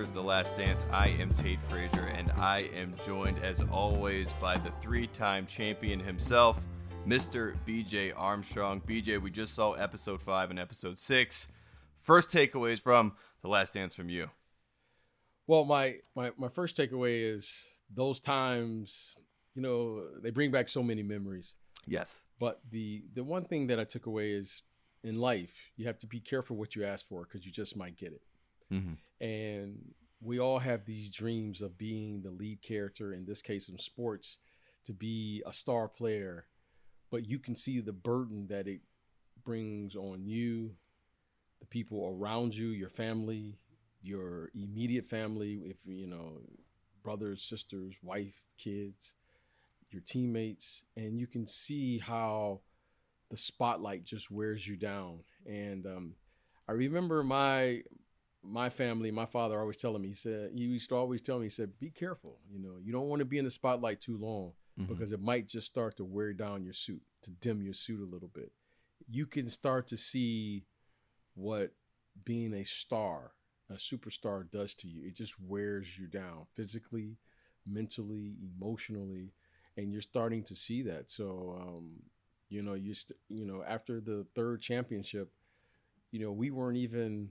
After the Last Dance. I am Tate Frazier, and I am joined, as always, by the three time champion himself, Mr. BJ Armstrong. BJ, we just saw episode five and episode six. First takeaways from The Last Dance from you. Well, my, my, my first takeaway is those times, you know, they bring back so many memories. Yes. But the the one thing that I took away is in life, you have to be careful what you ask for because you just might get it. Mm-hmm. And we all have these dreams of being the lead character, in this case in sports, to be a star player. But you can see the burden that it brings on you, the people around you, your family, your immediate family, if you know, brothers, sisters, wife, kids, your teammates, and you can see how the spotlight just wears you down. And um, I remember my my family, my father always telling me, he said, he used to always tell me, he said, be careful. You know, you don't want to be in the spotlight too long Mm-hmm. because it might just start to wear down your suit, to dim your suit a little bit. You can start to see what being a star, a superstar does to you. It just wears you down physically, mentally, emotionally, and you're starting to see that. So, um, you know, you st- you know, after the third championship, you know, we weren't even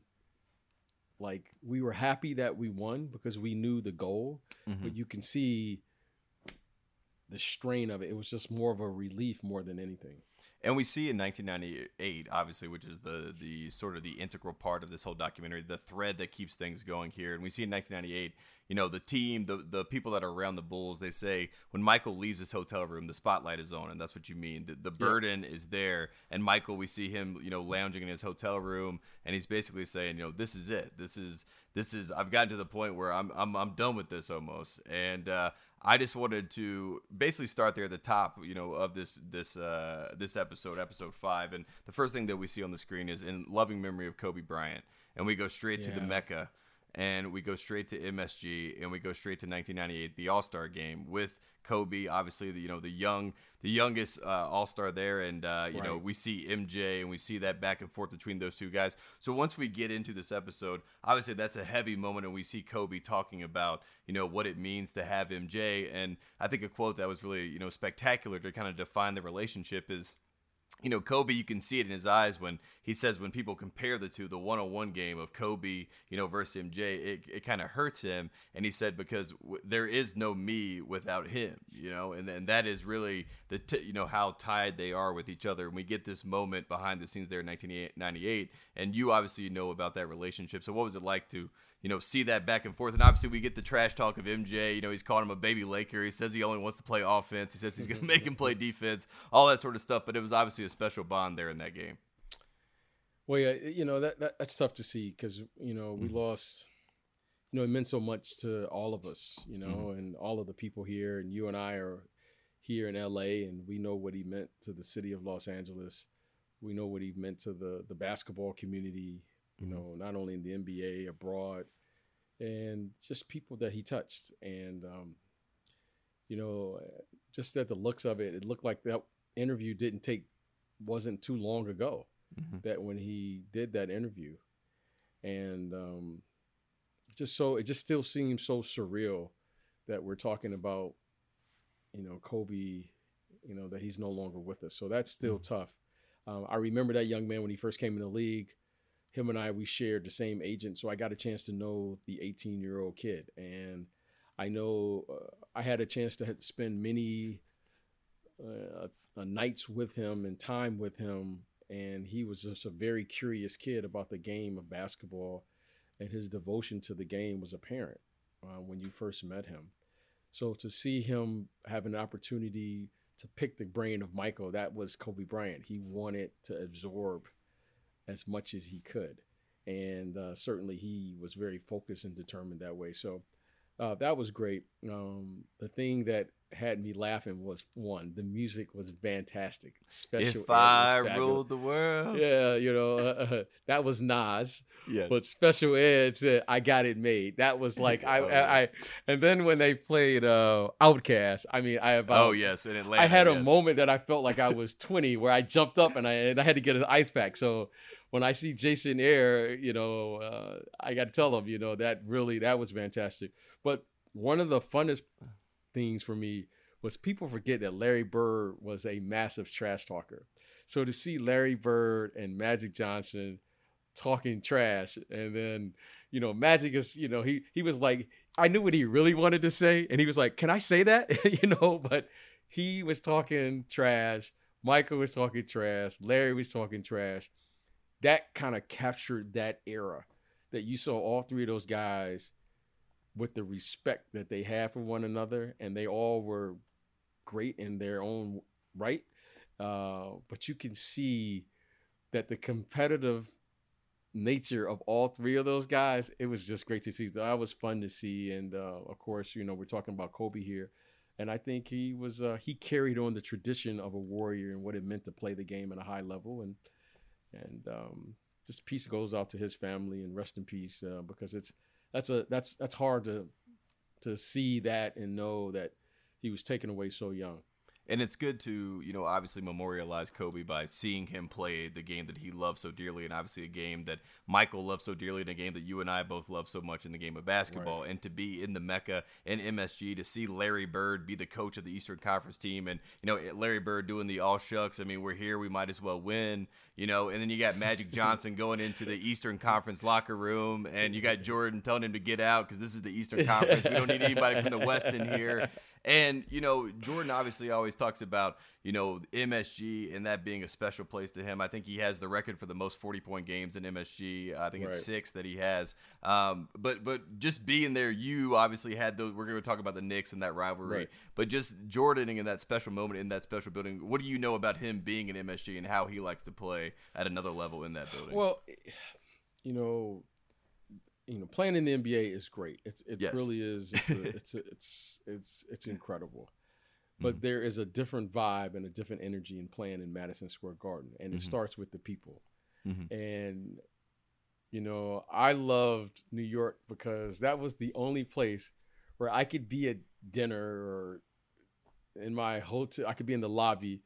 like we were happy that we won because we knew the goal, Mhm. but you can see the strain of it. It was just more of a relief more than anything. And we see in 1998, obviously, which is the the sort of the integral part of this whole documentary, the thread that keeps things going here. And we see in 1998, you know, the team, the the people that are around the Bulls, they say when Michael leaves his hotel room, the spotlight is on, and that's what you mean. The, the burden is there, and Michael, we see him, you know, lounging in his hotel room, and he's basically saying, you know, this is it. This is this is. I've gotten to the point where I'm I'm I'm done with this almost, and. uh I just wanted to basically start there at the top, you know, of this this uh, this episode, episode five, and the first thing that we see on the screen is in loving memory of Kobe Bryant, and we go straight to the Mecca, and we go straight to MSG, and we go straight to 1998, the All Star Game with Kobe, obviously the you know the young the youngest uh, All Star there, and uh, you know we see MJ and we see that back and forth between those two guys. So once we get into this episode, obviously that's a heavy moment, and we see Kobe talking about you know what it means to have MJ, and I think a quote that was really you know spectacular to kind of define the relationship is you know, Kobe, you can see it in his eyes when he says when people compare the two, the one on one game of Kobe, you know, versus MJ, it, it kind of hurts him. And he said, because w- there is no me without him, you know, and, and that is really the, t- you know, how tied they are with each other. And we get this moment behind the scenes there in 1998. And you obviously know about that relationship. So what was it like to, you know, see that back and forth? And obviously we get the trash talk of MJ. You know, he's calling him a baby Laker. He says he only wants to play offense. He says he's going to make him play defense, all that sort of stuff. But it was obviously a special bond there in that game. Well, yeah, you know that, that that's tough to see because you know we mm-hmm. lost. You know, it meant so much to all of us. You know, mm-hmm. and all of the people here, and you and I are here in L.A. and we know what he meant to the city of Los Angeles. We know what he meant to the the basketball community. You Mhm. know, not only in the NBA, abroad, and just people that he touched. And um, you know, just at the looks of it, it looked like that interview didn't take wasn't too long ago Mhm. that when he did that interview and um just so it just still seems so surreal that we're talking about you know kobe you know that he's no longer with us so that's still tough um, i remember that young man when he first came in the league him and i we shared the same agent so i got a chance to know the 18 year old kid and i know uh, i had a chance to spend many uh, uh, nights with him and time with him and he was just a very curious kid about the game of basketball and his devotion to the game was apparent uh, when you first met him. So to see him have an opportunity to pick the brain of michael that was kobe bryant. He wanted to absorb as much as he could and uh, certainly he was very focused and determined that way so uh, that was great um, the thing that had me laughing was one the music was fantastic special If I ruled the world. Yeah, you know, uh, that was Nas, Yeah. but Special Ed said, "I got it made." That was like I, Oh, I, I, and then when they played uh, OutKast, I mean, I about, oh, yes. In Atlanta. I had a yes. moment that I felt like I was 20, where I jumped up and I and I had to get an ice pack. So when I see Jason Hehir, you know, uh, I got to tell him, you know, that really that was fantastic. But one of the funnest things for me was people forget that Larry Bird was a massive trash talker. So to see Larry Bird and Magic Johnson talking trash, and then you know Magic is, you know, he he was like, I knew what he really wanted to say, and he was like, "Can I say that?" you know, but he was talking trash. Michael was talking trash. Larry was talking trash. That kind of captured that era that you saw all three of those guys with the respect that they had for one another, and they all were great in their own right. Uh, but you can see that the competitive nature of all three of those guys, it was just great to see. That was fun to see, and uh, of course, you know, we're talking about Kobe here, and I think he was uh, he carried on the tradition of a warrior and what it meant to play the game at a high level, and and um, this piece goes out to his family and rest in peace uh, because it's that's a that's that's hard to to see that and know that he was taken away so young and it's good to you know obviously memorialize Kobe by seeing him play the game that he loves so dearly, and obviously a game that Michael loves so dearly, and a game that you and I both love so much in the game of basketball. Right. And to be in the Mecca in MSG to see Larry Bird be the coach of the Eastern Conference team, and you know Larry Bird doing the all shucks. I mean, we're here, we might as well win, you know. And then you got Magic Johnson going into the Eastern Conference locker room, and you got Jordan telling him to get out because this is the Eastern Conference. We don't need anybody from the West in here. And you know, Jordan obviously always talks about you know MSG and that being a special place to him. I think he has the record for the most forty point games in MSG. I think right. it's six that he has. Um, but but just being there, you obviously had those. We're going to talk about the Knicks and that rivalry. Right. But just Jordaning in that special moment in that special building. What do you know about him being in MSG and how he likes to play at another level in that building? Well, you know, you know, playing in the NBA is great. It's it yes. really is. It's a, it's a, it's it's it's incredible. But mm-hmm. there is a different vibe and a different energy in playing in Madison Square Garden, and it mm-hmm. starts with the people. Mm-hmm. And you know, I loved New York because that was the only place where I could be at dinner or in my hotel. I could be in the lobby,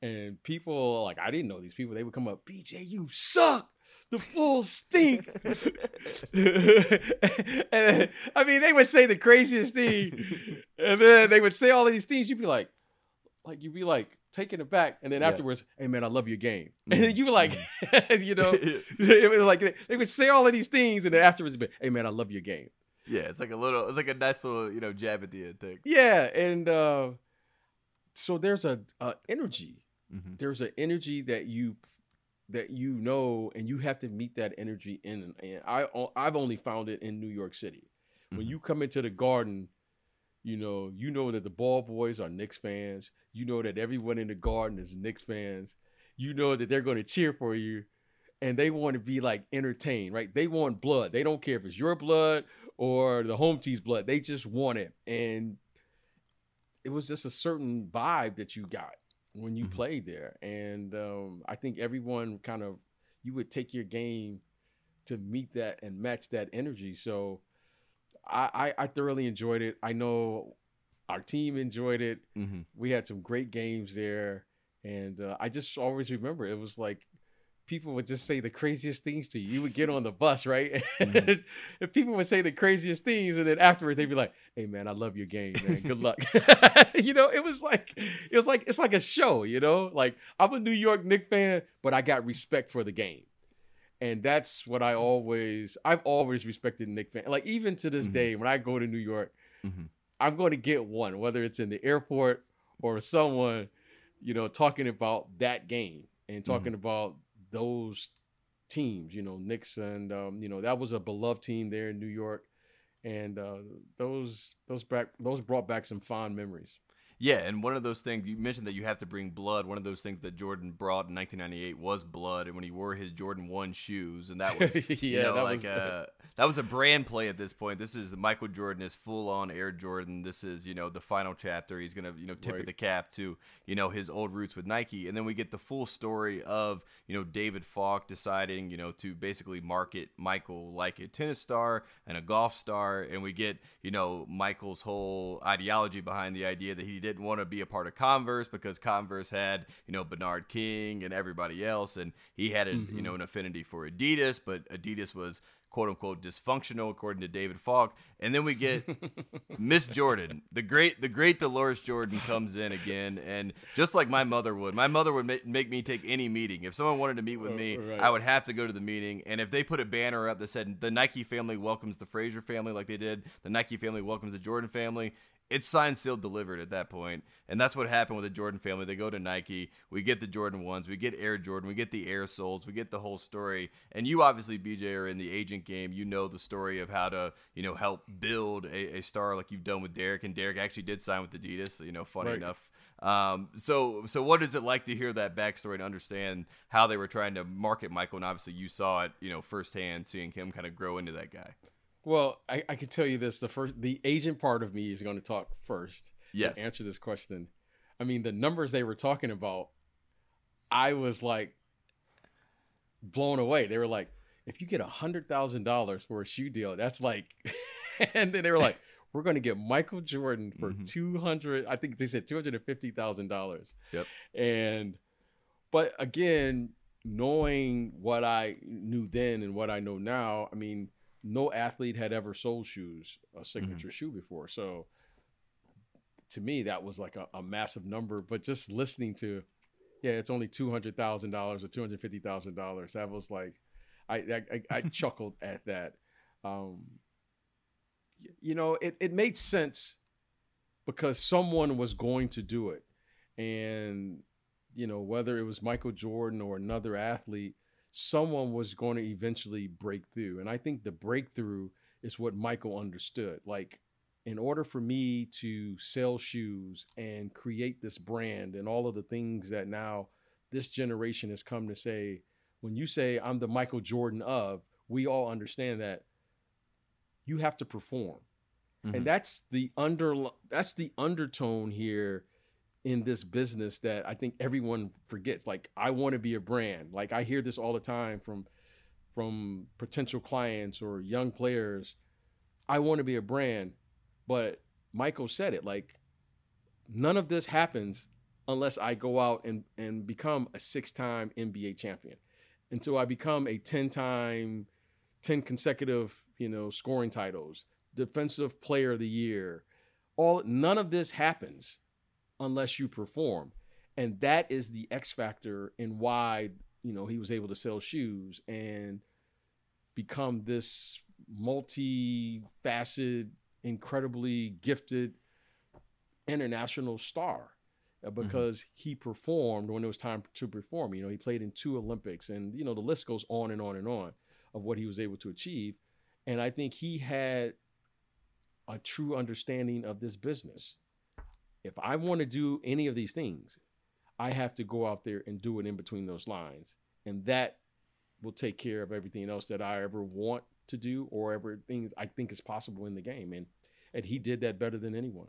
and people like I didn't know these people. They would come up, BJ, you suck the full stink. and I mean, they would say the craziest thing, and then they would say all of these things. You'd be like, like you'd be like taken aback, and then yeah. afterwards, hey man, I love your game, mm-hmm. and you were like, you know, it was like they would say all of these things, and then afterwards, be, hey man, I love your game. Yeah, it's like a little, it's like a nice little, you know, jab at the end thing. Yeah, and uh, so there's a, a energy. Mm-hmm. There's an energy that you that you know and you have to meet that energy in and I I've only found it in New York City. Mm-hmm. When you come into the garden, you know, you know that the ball boys are Knicks fans. You know that everyone in the garden is Knicks fans. You know that they're going to cheer for you and they want to be like entertained, right? They want blood. They don't care if it's your blood or the home team's blood. They just want it. And it was just a certain vibe that you got when you mm-hmm. played there. And um, I think everyone kind of you would take your game to meet that and match that energy. So I, I, I thoroughly enjoyed it. I know our team enjoyed it. Mm-hmm. We had some great games there, and uh, I just always remember it was like people would just say the craziest things to you. You would get on the bus, right? Mm-hmm. and people would say the craziest things, and then afterwards they'd be like, "Hey, man, I love your game, man. Good luck." you know, it was like it was like it's like a show. You know, like I'm a New York Knicks fan, but I got respect for the game, and that's what I always I've always respected Knicks fan. Like even to this mm-hmm. day, when I go to New York, mm-hmm. I'm going to get one, whether it's in the airport or someone, you know, talking about that game and talking mm-hmm. about those teams. You know, Knicks and um, you know that was a beloved team there in New York, and uh, those those back those brought back some fond memories. Yeah, and one of those things you mentioned that you have to bring blood. One of those things that Jordan brought in 1998 was blood, and when he wore his Jordan One shoes, and that was yeah, you know, that like was a, that was a brand play at this point. This is Michael Jordan is full on Air Jordan. This is you know the final chapter. He's gonna you know tip right. of the cap to you know his old roots with Nike, and then we get the full story of you know David Falk deciding you know to basically market Michael like a tennis star and a golf star, and we get you know Michael's whole ideology behind the idea that he did didn't want to be a part of Converse because Converse had, you know, Bernard King and everybody else, and he had, a, mm-hmm. you know, an affinity for Adidas, but Adidas was quote unquote dysfunctional according to David Falk. And then we get Miss Jordan, the great the great Deloris Jordan comes in again, and just like my mother would, my mother would make, make me take any meeting. If someone wanted to meet with oh, me, right. I would have to go to the meeting. And if they put a banner up that said the Nike family welcomes the Frazier family, like they did, the Nike family welcomes the Jordan family, it's signed, sealed, delivered at that point. And that's what happened with the Jordan family. They go to Nike. We get the Jordan ones. We get Air Jordan. We get the Air Soles. We get the whole story. And you obviously, BJ, are in the agent game. You know the story of how to, you know, help build a, a star like you've done with Derrick. And Derrick actually did sign with Adidas. You know, funny right. enough. Um, so, so what is it like to hear that backstory and understand how they were trying to market Michael? And obviously, you saw it, you know, firsthand, seeing him kind of grow into that guy. Well, I, I can tell you this: the first, the agent part of me is going to talk first. Yes. answer this question. I mean, the numbers they were talking about, I was like blown away. They were like, if you get a hundred thousand dollars for a shoe deal, that's like, and then they were like, we're going to get Michael Jordan for mm-hmm. two hundred. I think they said two hundred and fifty thousand dollars. Yep. And, but again, knowing what I knew then and what I know now, I mean no athlete had ever sold shoes, a signature mm-hmm. shoe before. So to me, that was like a, a, massive number. But just listening to, yeah, it's only two hundred thousand dollars or two hundred fifty thousand dollars. That was like, I I, I chuckled at that. Um, you know, it it made sense because someone was going to do it, and you know whether it was Michael Jordan or another athlete someone was going to eventually break through. And I think the breakthrough is what Michael understood. Like, in order for me to sell shoes and create this brand and all of the things that now this generation has come to say, when you say I'm the Michael Jordan of, we all understand that you have to perform. Mm-hmm. And that's the under that's the undertone here in this business that I think everyone forgets. Like I want to be a brand. Like I hear this all the time from from potential clients or young players. I want to be a brand, but Michael said it like none of this happens unless I go out and and become a six-time NBA champion. Until I become a 10-time 10 consecutive, you know, scoring titles, defensive player of the year. All none of this happens unless you perform. And that is the X factor in why, you know, he was able to sell shoes and become this multi-faceted, incredibly gifted international star uh, mm-hmm. because mm-hmm. he performed when it was time to perform. You know, he played in two Olympics and, you know, the list goes on and on and on of what he was able to achieve. And I think he had a true understanding of this business if I want to do any of these things, I have to go out there and do it in between those lines. And that will take care of everything else that I ever want to do or everything I think is possible in the game. And and he did that better than anyone.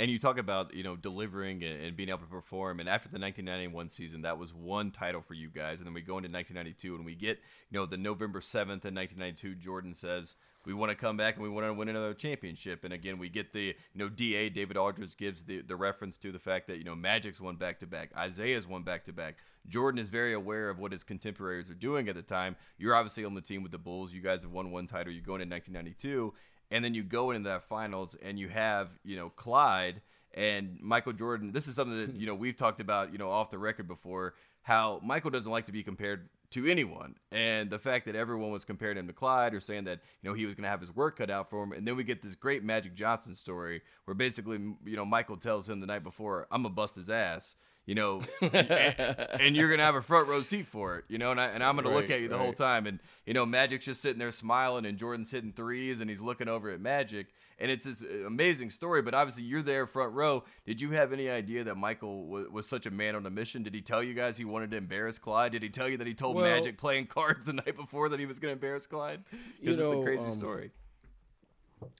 And you talk about you know delivering and, being able to perform. And after the 1991 season, that was one title for you guys. And then we go into 1992 and we get you know the November 7th in 1992. Jordan says we want to come back and we want to win another championship. And again, we get the you know Da David Aldridge gives the the reference to the fact that you know Magic's won back to back, Isiah's won back to back. Jordan is very aware of what his contemporaries are doing at the time. You're obviously on the team with the Bulls. You guys have won one title. You go in 1992, and then you go into that finals and you have you know Clyde and Michael Jordan. This is something that hmm. you know we've talked about you know off the record before. How Michael doesn't like to be compared to anyone. And the fact that everyone was comparing him to Clyde or saying that, you know, he was going to have his work cut out for him. And then we get this great Magic Johnson story where basically, you know, Michael tells him the night before, I'm going to bust his ass you know, and, you're gonna have a front row seat for it, you know, and, I, and I'm gonna right, look at you the right. whole time, and you know, Magic's just sitting there smiling, and Jordan's hitting threes, and he's looking over at Magic, and it's this amazing story. But obviously, you're there front row. Did you have any idea that Michael was, was such a man on a mission? Did he tell you guys he wanted to embarrass Clyde? Did he tell you that he told well, Magic playing cards the night before that he was gonna embarrass Clyde? Because it's a crazy um, story.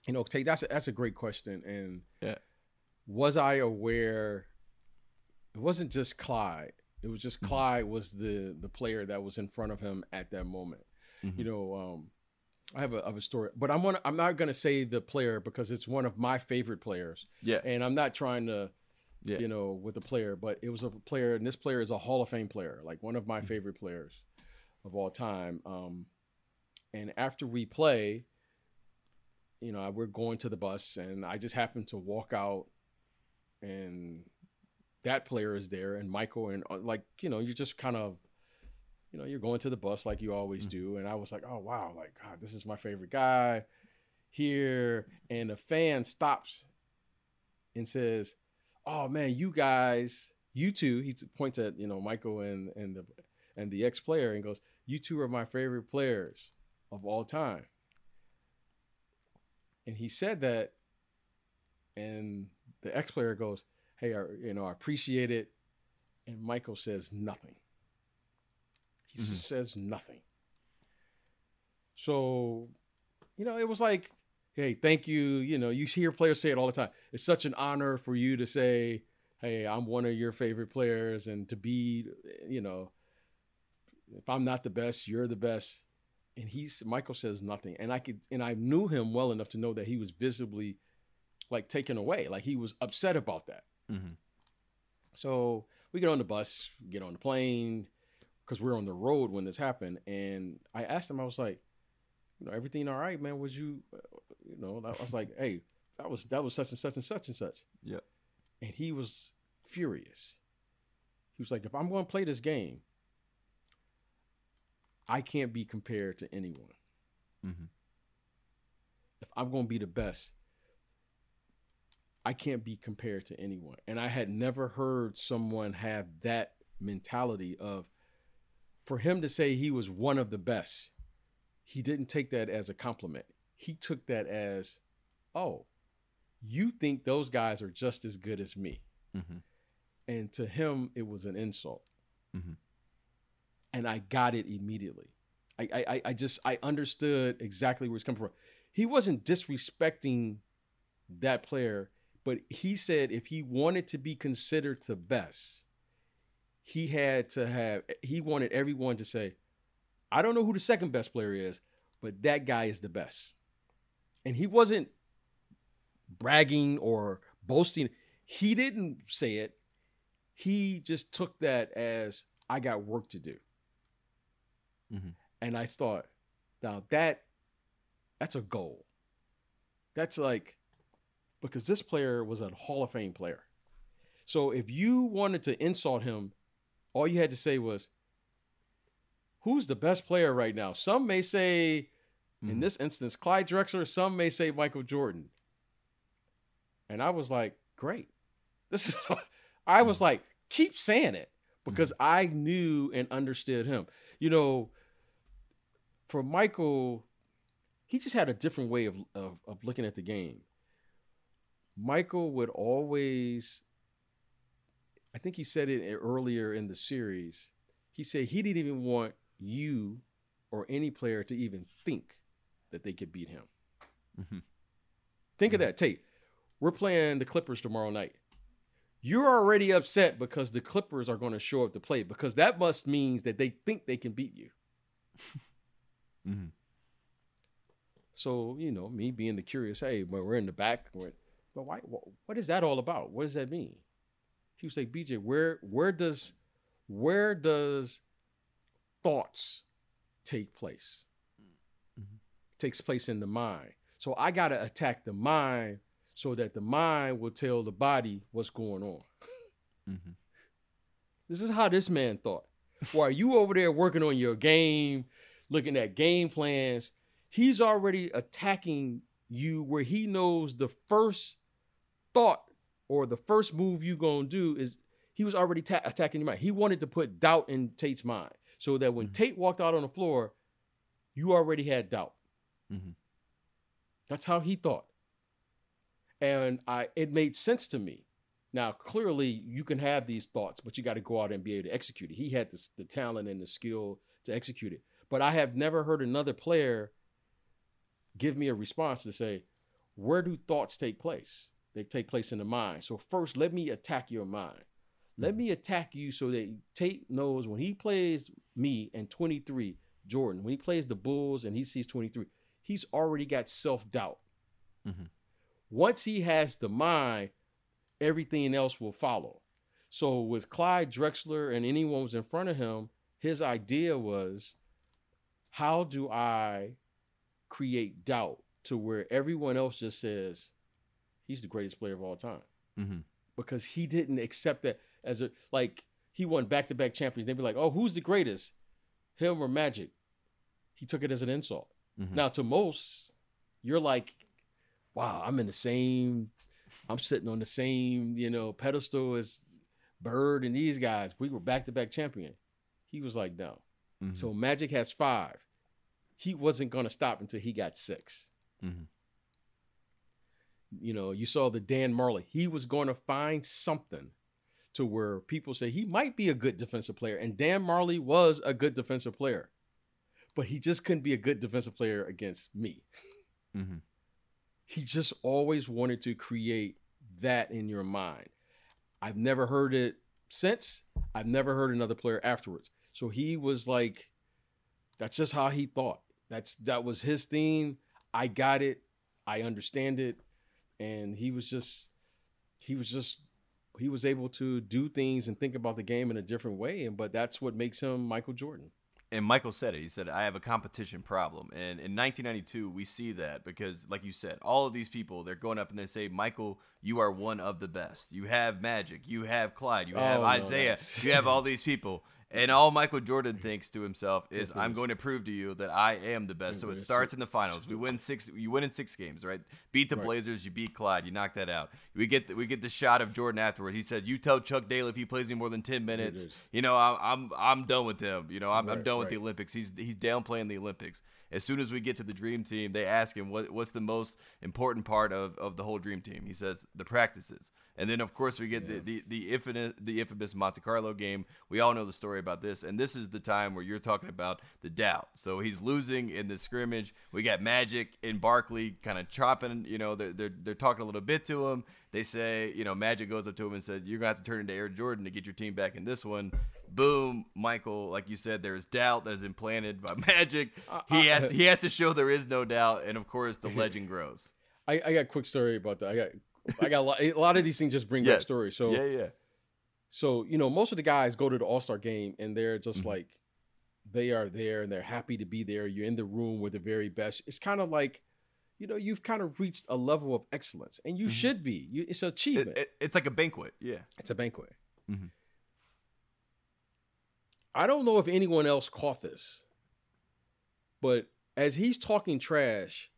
You know, Tate, that's a, that's a great question, and yeah, was I aware? It wasn't just Clyde. It was just mm-hmm. Clyde was the the player that was in front of him at that moment. Mm-hmm. You know, um, I have a, of a story, but I'm gonna, I'm not going to say the player because it's one of my favorite players. Yeah, and I'm not trying to Yeah. you know, with the player, but it was a player, and this player is a Hall of Fame player, like one of my Mhm. favorite players of all time. Um, and after we play, you know, we're going to the bus, and I just happened to walk out, and that player is there, and Michael, and uh, like, you know, you're just kind of, you know, you're going to the bus like you always Mhm. do, and I was like, oh wow, like God, this is my favorite guy here, and a fan stops and says, "Oh man, you guys, you two he points at you know Michael and and the and the ex player and goes, "You two are my favorite players of all time." And he said that, and the ex player goes, "Hey, I, you know, I appreciate it," and Michael says nothing. He Mhm. just says nothing. So, you know, it was like, hey, thank you. You know, you hear players say it all the time. It's such an honor for you to say, hey, I'm one of your favorite players, and to be, you know, if I'm not the best, you're the best. And he's Michael says nothing, and I could, and I knew him well enough to know that he was visibly, like taken away, like he was upset about that. Mm-hmm. So we get on the bus, get on the plane, because we're on the road when this happened. And I asked him, I was like, you know, everything all right, man? Was you, uh, you know, I was like, hey, that was that was such and such and such and such. Yep. And he was furious. He was like, if I'm going to play this game, I can't be compared to anyone. Mm-hmm. If I'm going to be the best, I can't be compared to anyone. And I had never heard someone have that mentality of, for him to say he was one of the best, he didn't take that as a compliment. He took that as, oh, you think those guys are just as good as me. Mm-hmm. And to him, it was an insult. Mhm. And I got it immediately. I, I, I- I just, I understood exactly where it's coming from. He wasn't disrespecting that player, but he said if he wanted to be considered the best, he had to have, he wanted everyone to say, I don't know who the second best player is, but that guy is the best. And he wasn't bragging or boasting. He didn't say it. He just took that as I got work to do. Mhm. And I thought, now that that's a goal. That's like because this player was a Hall of Fame player. So if you wanted to insult him, all you had to say was, "Who's the best player right now?" Some may say, in Mhm. this instance, Clyde Drexler. Some may say Michael Jordan. And I was like, "Great." This is. I was like, keep saying it because I knew and understood him. You know, for Michael, he just had a different way of, of, of looking at the game. Michael would always, I think he said it earlier in the series. He said he didn't even want you or any player to even think that they could beat him. Mhm. Think of that, Tate. We're playing the Clippers tomorrow night. You're already upset because the Clippers are going to show up to play because that must means that they think they can beat you. Mhm. So you know, me being the curious, hey, when we're in the back, we're, but why? What, is that all about? What does that mean? He like, BJ, where where does where does thoughts take place? Mhm. Takes place in the mind. So I gotta attack the mind so that the mind will tell the body what's going on. Mhm. This is how this man thought. While you over there working on your game, looking at game plans, he's already attacking you where he knows the first thought or the first move you gonna do is he was already ta- attacking your mind. He wanted to put doubt in Tate's mind so that when Mhm. Tate walked out on the floor, you already had doubt. Mhm. That's how he thought. And I it made sense to me. Now, clearly you can have these thoughts, but you got to go out and be able to execute it. He had the, the talent and the skill to execute it. But I have never heard another player give me a response to say, where do thoughts take place? They take place in the mind. So first, let me attack your mind. Let Mhm. me attack you so that Tate knows when he plays me and 23, Jordan, when he plays the Bulls and he sees 23, he's already got self doubt. Mhm. Once he has the mind, everything else will follow. So with Clyde Drexler and anyone was in front of him, his idea was, how do I create doubt to where everyone else just says he's the greatest player of all time Mm-hmm. because he didn't accept that as a like he won back to back champions. They'd be like, oh, who's the greatest, him or Magic? He took it as an insult. Mhm. Now to most, you're like, wow, I'm in the same, I'm sitting on the same, you know, pedestal as Bird and these guys. We were back to back champion. He was like, no. Mhm. So Magic has five. He wasn't gonna stop until he got six. Mhm. You know, you saw the Dan Majerle. He was going to find something to where people say he might be a good defensive player. And Dan Majerle was a good defensive player. But he just couldn't be a good defensive player against me. Mhm. He just always wanted to create that in your mind. I've never heard it since. I've never heard another player afterwards. So he was like, that's just how he thought. That's that was his theme. I got it. I understand it. And he was just he was just he was able to do things and think about the game in a different way. And but that's what makes him Michael Jordan. and Michael said it. He said, "I have a competition problem." And in 1992, we see that because, like you said, all of these people they're going up and they say, "Michael, you are one of the best. You have Magic. You have Clyde. You have Oh, Isiah. that's- you have all these people." And all Michael Jordan thinks to himself is, "I'm going to prove to you that I am the best." So it starts in the finals. We win six. You win in six games, right? Beat the Right. Blazers. You beat Clyde. You knock that out. We get the, we get the shot of Jordan afterward. He said, "You tell Chuck Daly if he plays me more than ten minutes, you know, I'm I'm I'm done with him. You know, I'm, I'm Right, done with the. Olympics. He's he's downplaying the Olympics. As soon as we get to the dream team, they ask him what what's the most important part of, of the whole dream team. He says the practices. And then of course we get Yeah. the, the the infinite the infamous Monte Carlo game. We all know the story about this, and this is the time where you're talking about the doubt. So he's losing in the scrimmage. We got Magic and Barkley kind of chopping. You know, they're, they're they're talking a little bit to him. They say, you know, Magic goes up to him and says, "You're gonna have to turn into Air Jordan to get your team back in this one." Boom, Michael. Like you said, there's doubt that is implanted by Magic. Uh, he uh, has to, he has to show there is no doubt, and of course the legend grows. I, I got a quick story about that. I got I got a lot, a lot of these things just bring Yeah. back stories. So yeah, yeah. So, you know, most of the guys go to the All Star game and they're just Mhm. like, they are there and they're happy to be there. You're in the room with the very best. It's kind of like, you know, you've kind of reached a level of excellence and you Mhm. should be. You, it's an achievement. it- it's like a banquet. Yeah. it's a banquet. Mm-hmm. I don't know if anyone else caught this, but as he's talking trash,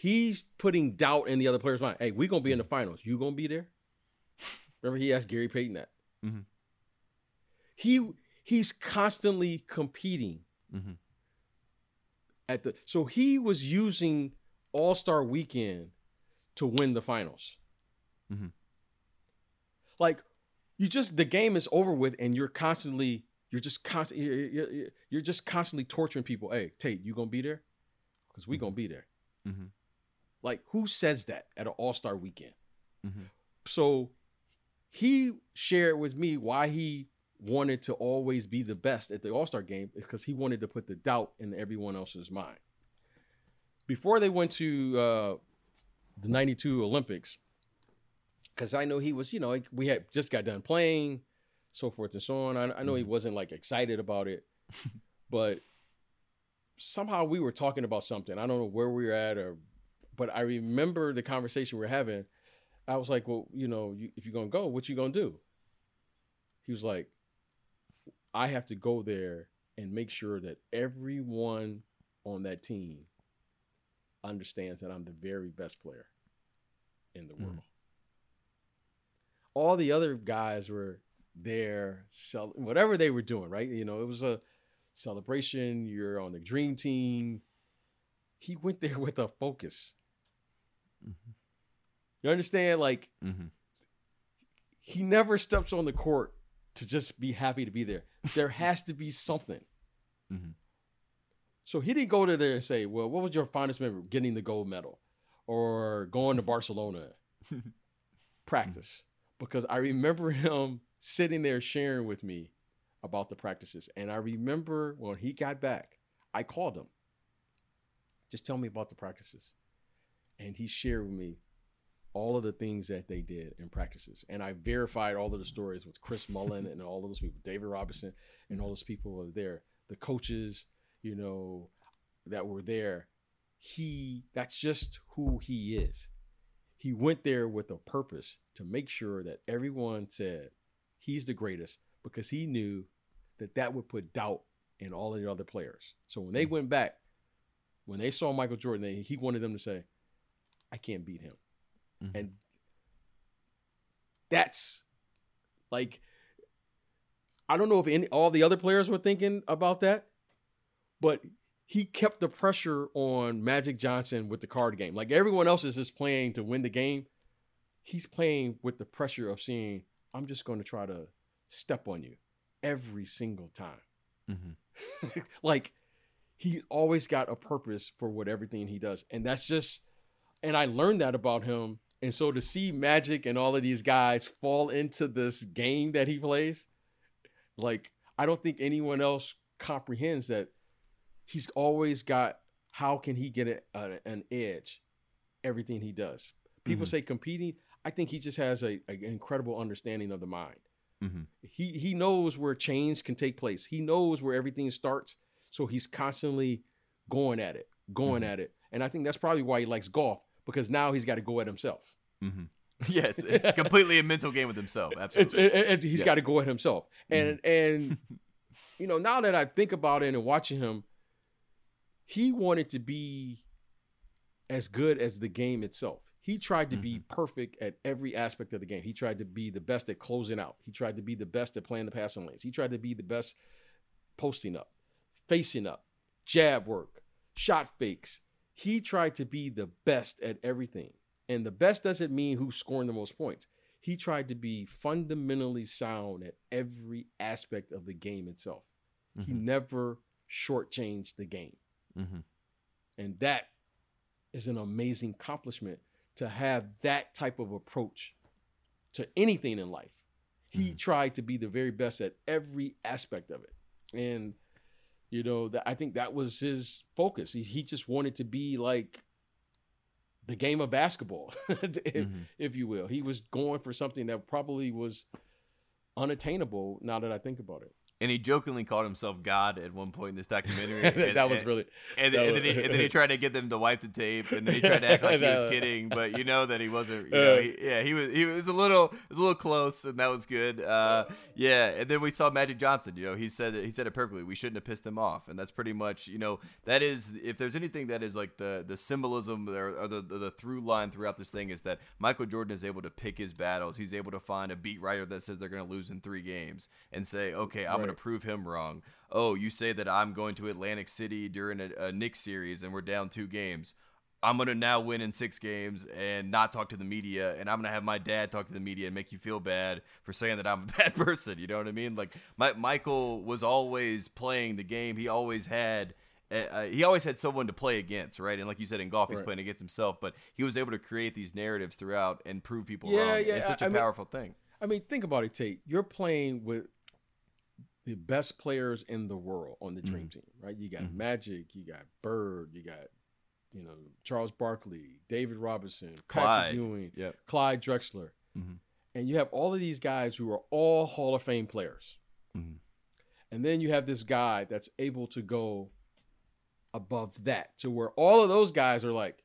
he's putting doubt in the other player's mind. Hey, we're going to be in the finals. You going to be there? Remember, he asked Gary Payton that. Mhm. He he's constantly competing Mm-hmm. at the so he was using All Star Weekend to win the finals. Mhm. Like you just the game is over with, and you're constantly you're just constant you're, you're, you're just constantly torturing people. Hey, Tate, you gonna be there? Because we gonna be there. Mm-hmm. Like who says that at an All Star Weekend? Mm-hmm. So he shared with me why he wanted to always be the best at the All Star game is because he wanted to put the doubt in everyone else's mind. Before they went to uh, the '92 Olympics, because I know he was, you know, we had just got done playing, so forth and so on. I, I know he Mhm. wasn't like excited about it, but somehow we were talking about something. I don't know where we were at, or but I remember the conversation we are having. I was like, well, you know, you, if you're gonna go, what you gonna do? He was like, I have to go there and make sure that everyone on that team understands that I'm the very best player in the Mhm. world. All the other guys were there, cel- whatever they were doing, right? You know, it was a celebration. You're on the dream team. He went there with a focus. Mhm. You understand? Like Mm-hmm. he never steps on the court to just be happy to be there. There has to be something. Mhm. So he didn't go to there and say, "Well, what was your fondest memory? Getting the gold medal, or going to Barcelona, practice?" Because I remember him sitting there sharing with me about the practices, and I remember when he got back, I called him. Just tell me about the practices, and he shared with me all of the things that they did in practices. And I verified all of the stories with Chris Mullin and all of those people, David Robinson and all those people were there. The coaches, you know, that were there. He that's just who he is. He went there with a purpose to make sure that everyone said he's the greatest because he knew that that would put doubt in all of the other players. So when they Mm-hmm. went back, when they saw Michael Jordan, they, he wanted them to say, I can't beat him. Mhm. And that's like I don't know if any all the other players were thinking about that, but he kept the pressure on Magic Johnson with the card game. Like everyone else is just playing to win the game. He's playing with the pressure of seeing, I'm just going to try to step on you every single time. Mhm. like he always got a purpose for what everything he does. And that's just and I learned that about him. And so to see Magic and all of these guys fall into this game that he plays, like I don't think anyone else comprehends that he's always got how can he get a, a- an edge everything he does. People Mhm. say competing, I think he just has a, an incredible understanding of the mind Mhm. he he knows where change can take place. He knows where everything starts. So he's constantly going at it, going Mhm. at it. And I think that's probably why he likes golf because now he's got to go at himself. Mhm. Yes, it's completely a mental game with himself. It's, Absolutely. it- it's- he's got to go at himself. And and you know, now that I think about it and watching him, he wanted to be as good as the game itself. He tried to be perfect at every aspect of the game. He tried to be the best at closing out. He tried to be the best at playing the passing lanes. He tried to be the best posting up, facing up, jab work, shot fakes. He tried to be the best at everything. And the best doesn't mean who's scoring the most points. He tried to be fundamentally sound at every aspect of the game itself. He Mhm. never shortchanged the game. Mhm. And that is an amazing accomplishment to have that type of approach to anything in life. He Mhm. tried to be the very best at every aspect of it. And you know, that I think that was his focus. He, he just wanted to be like the game of basketball, if, Mhm. if you will. He was going for something that probably was unattainable now that I think about it. And he jokingly called himself God at one point in this documentary. and, that was really And, and, was- then he, and then he tried to get them to wipe the tape, and then he tried to act like he was kidding, but you know that he wasn't. You know, Uh. he, yeah, he was. He was a little, it was a little close, and that was good. Uh, yeah, and then we saw Magic Johnson. You know, he said it, he said it perfectly. We shouldn't have pissed him off, and that's pretty much. You know, that is if there's anything that is like the the symbolism or, or the, the the through line throughout this thing is that Michael Jordan is able to pick his battles. He's able to find a beat writer that says they're going to lose in three games and say, okay, I'm going to prove him wrong. Oh, you say that I'm going to Atlantic City during a, a Knicks series and we're down two games. I'm going to now win in six games and not talk to the media. And I'm going to have my dad talk to the media and make you feel bad for saying that I'm a bad person. You know what I mean? Like, my, Michael was always playing the game. He always had. Uh, he always had someone to play against, right? And like you said in golf, he's Right. playing against himself, but he was able to create these narratives throughout and prove people Yeah, wrong. yeah, It's such a I mean- powerful thing. I mean, think about it, Tate. You're playing with the best players in the world on the dream team, right? You got Mhm. Magic, you got Bird, you got you know Charles Barkley, David Robinson, Patrick Clyde. Ewing, Yep. Clyde Drexler, Mhm. and you have all of these guys who are all Hall of Fame players, Mhm. and then you have this guy that's able to go above that to where all of those guys are like,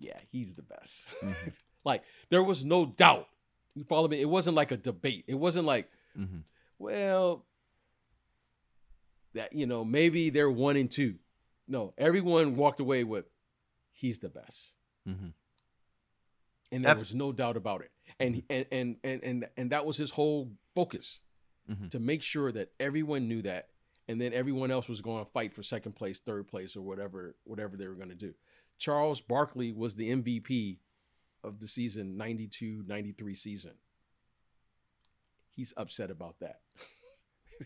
yeah, he's the best. Mhm. like there was no doubt. You follow me? It wasn't like a debate. It wasn't like, Mhm. Well, that you know maybe they're one and two. No, everyone walked away with he's the best, Mhm. and there Abs- was no doubt about it. And and and and and and that was his whole focus Mhm. to make sure that everyone knew that, and then everyone else was going to fight for second place, third place, or whatever whatever they were going to do. Charles Barkley was the MVP of the season 92-93 season. He's upset about that.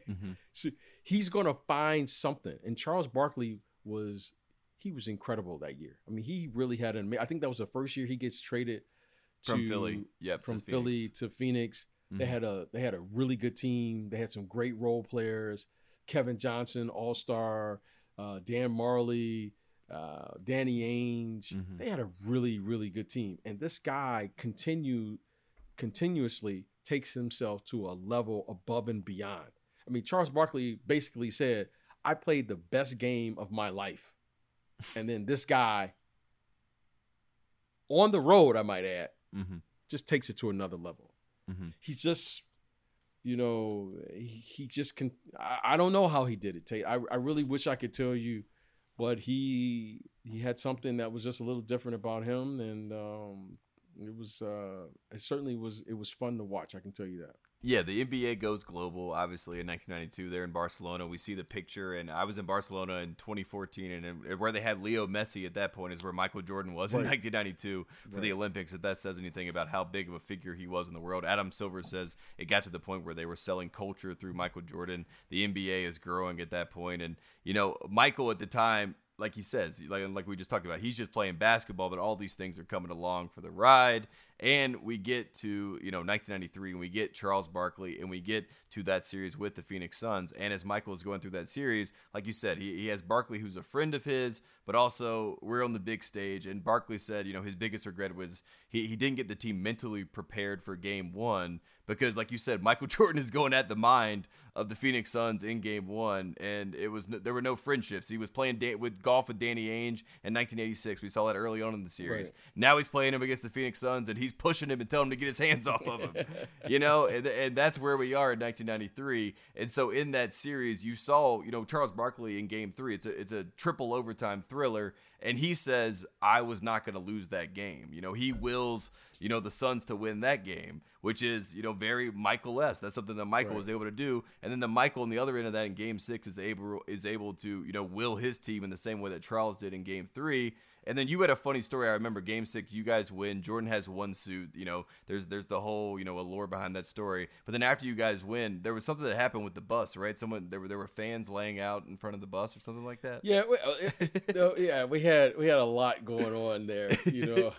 Mhm. So he's going to find something. And Charles Barkley was he was incredible that year. I mean, he really had an. I think that was the first year he gets traded From to- Philly. Yep. from to Philly Phoenix. to Phoenix. They Mhm. had a they had a really good team. They had some great role players. Kevin Johnson, All Star, uh, Dan Majerle, uh, Danny Ainge. Mhm. They had a really, really good team. And this guy continued continuously takes himself to a level above and beyond. I mean, Charles Barkley basically said, I played the best game of my life. And then this guy on the road, I might add, Mhm. just takes it to another level. Mhm. He's just, you know, he, he just can. I, I don't know how he did it, Tate. I, I really wish I could tell you, but he he had something that was just a little different about him, and um, it was uh, it certainly was it was fun to watch. I can tell you that. Yeah, the NBA goes global. Obviously, in 1992, they're in Barcelona. We see the picture, and I was in Barcelona in 2014, and, and where they had Leo Messi at that point is where Michael Jordan was in 1992 for the Olympics. If that says anything about how big of a figure he was in the world, Adam Silver says it got to the point where they were selling culture through Michael Jordan. The NBA is growing at that point, and you know, Michael at the time. Like he says, like like we just talked about, he's just playing basketball, but all these things are coming along for the ride. And we get to, you know, 1993 and we get Charles Barkley and we get to that series with the Phoenix Suns. And as Michael is going through that series, like you said, he, he has Barkley who's a friend of his, but also we're on the big stage. And Barkley said, you know, his biggest regret was he, he didn't get the team mentally prepared for game one because, like you said, Michael Jordan is going at the mind of the Phoenix Suns in game one. And it was there were no friendships. He was playing da- with golf with Danny Ainge in 1986. We saw that early on in the series. Right. Now he's playing him against the Phoenix Suns, and he's pushing him and telling him to get his hands off of him. you know, and, and that's where we are in 1993. And so in that series, you saw, you know, Charles Barkley in Game Three. It's a it's a triple overtime thriller, and he says, "I was not going to lose that game." You know, he wills, you know, the Suns to win that game, which is, you know, very Michael-esque. That's something that Michael Right. was able to do. And then the Michael on the other end of that in Game Six is able is able to, you know, will his team in the same way that Charles did in Game Three. And then you had a funny story. I remember Game Six, you guys win. Jordan has one suit. You know, there's there's the whole you know allure behind that story. But then after you guys win, there was something that happened with the bus, right? Someone there were there were fans laying out in front of the bus or something like that. Yeah, we, uh, yeah, we had we had a lot going on there, you know.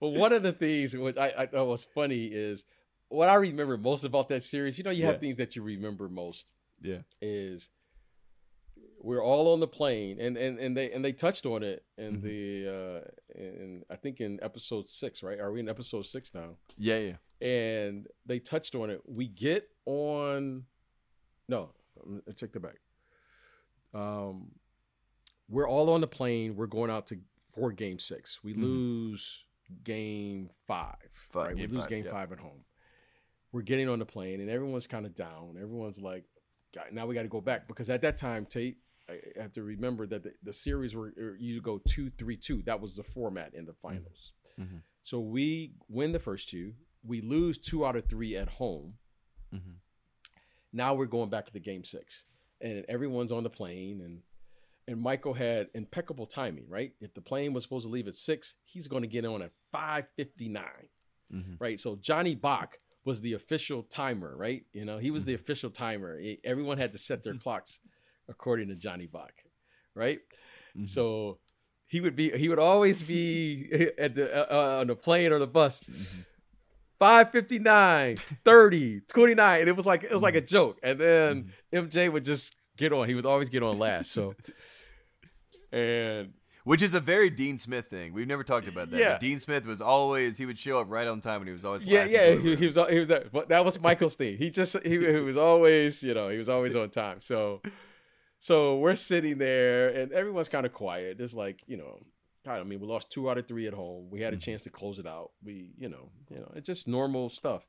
but one of the things which I, I thought was funny is what I remember most about that series. You know, you Yeah. have things that you remember most Yeah. is we're all on the plane, and and and they and they touched on it in Mhm. the uh, in I think in episode six, right? Are we in episode six now? Yeah, yeah. and they touched on it. We get on. No, check the back. Um, we're all on the plane. We're going out to for game six. We Mhm. lose game five. Five- right, game we lose five, game yeah. five at home. We're getting on the plane, and everyone's kind of down. Everyone's like, "God, now we got to go back because at that time, Tate. I have to remember that the, the series were er, you go two three two. That was the format in the finals. Mhm. So we win the first two. We lose two out of three at home. Mhm. Now we're going back to the game six, and everyone's on the plane, and and Michael had impeccable timing. Right, if the plane was supposed to leave at six, he's going to get on at five fifty nine. Mhm. Right, so Johnny Bach was the official timer. Right, you know he was the official timer. Everyone had to set their clocks according to Johnny Bach. Right, Mhm. so he would be he would always be at the uh, uh, on the plane or the bus Mhm. 559 30 29 and it was like it was like a joke and then mj would just get on he would always get on last so and Which is a very Dean Smith thing. We've never talked about that. Yeah. Dean Smith was always he would show up right on time and he was always yeah yeah he, he was he was but that was michael's thing he just he, he was always you know he was always on time so so we're sitting there and everyone's kind of quiet there's like you know God, I mean, we lost two out of three at home. We had a Mhm. chance to close it out. We, you know, you know, it's just normal stuff.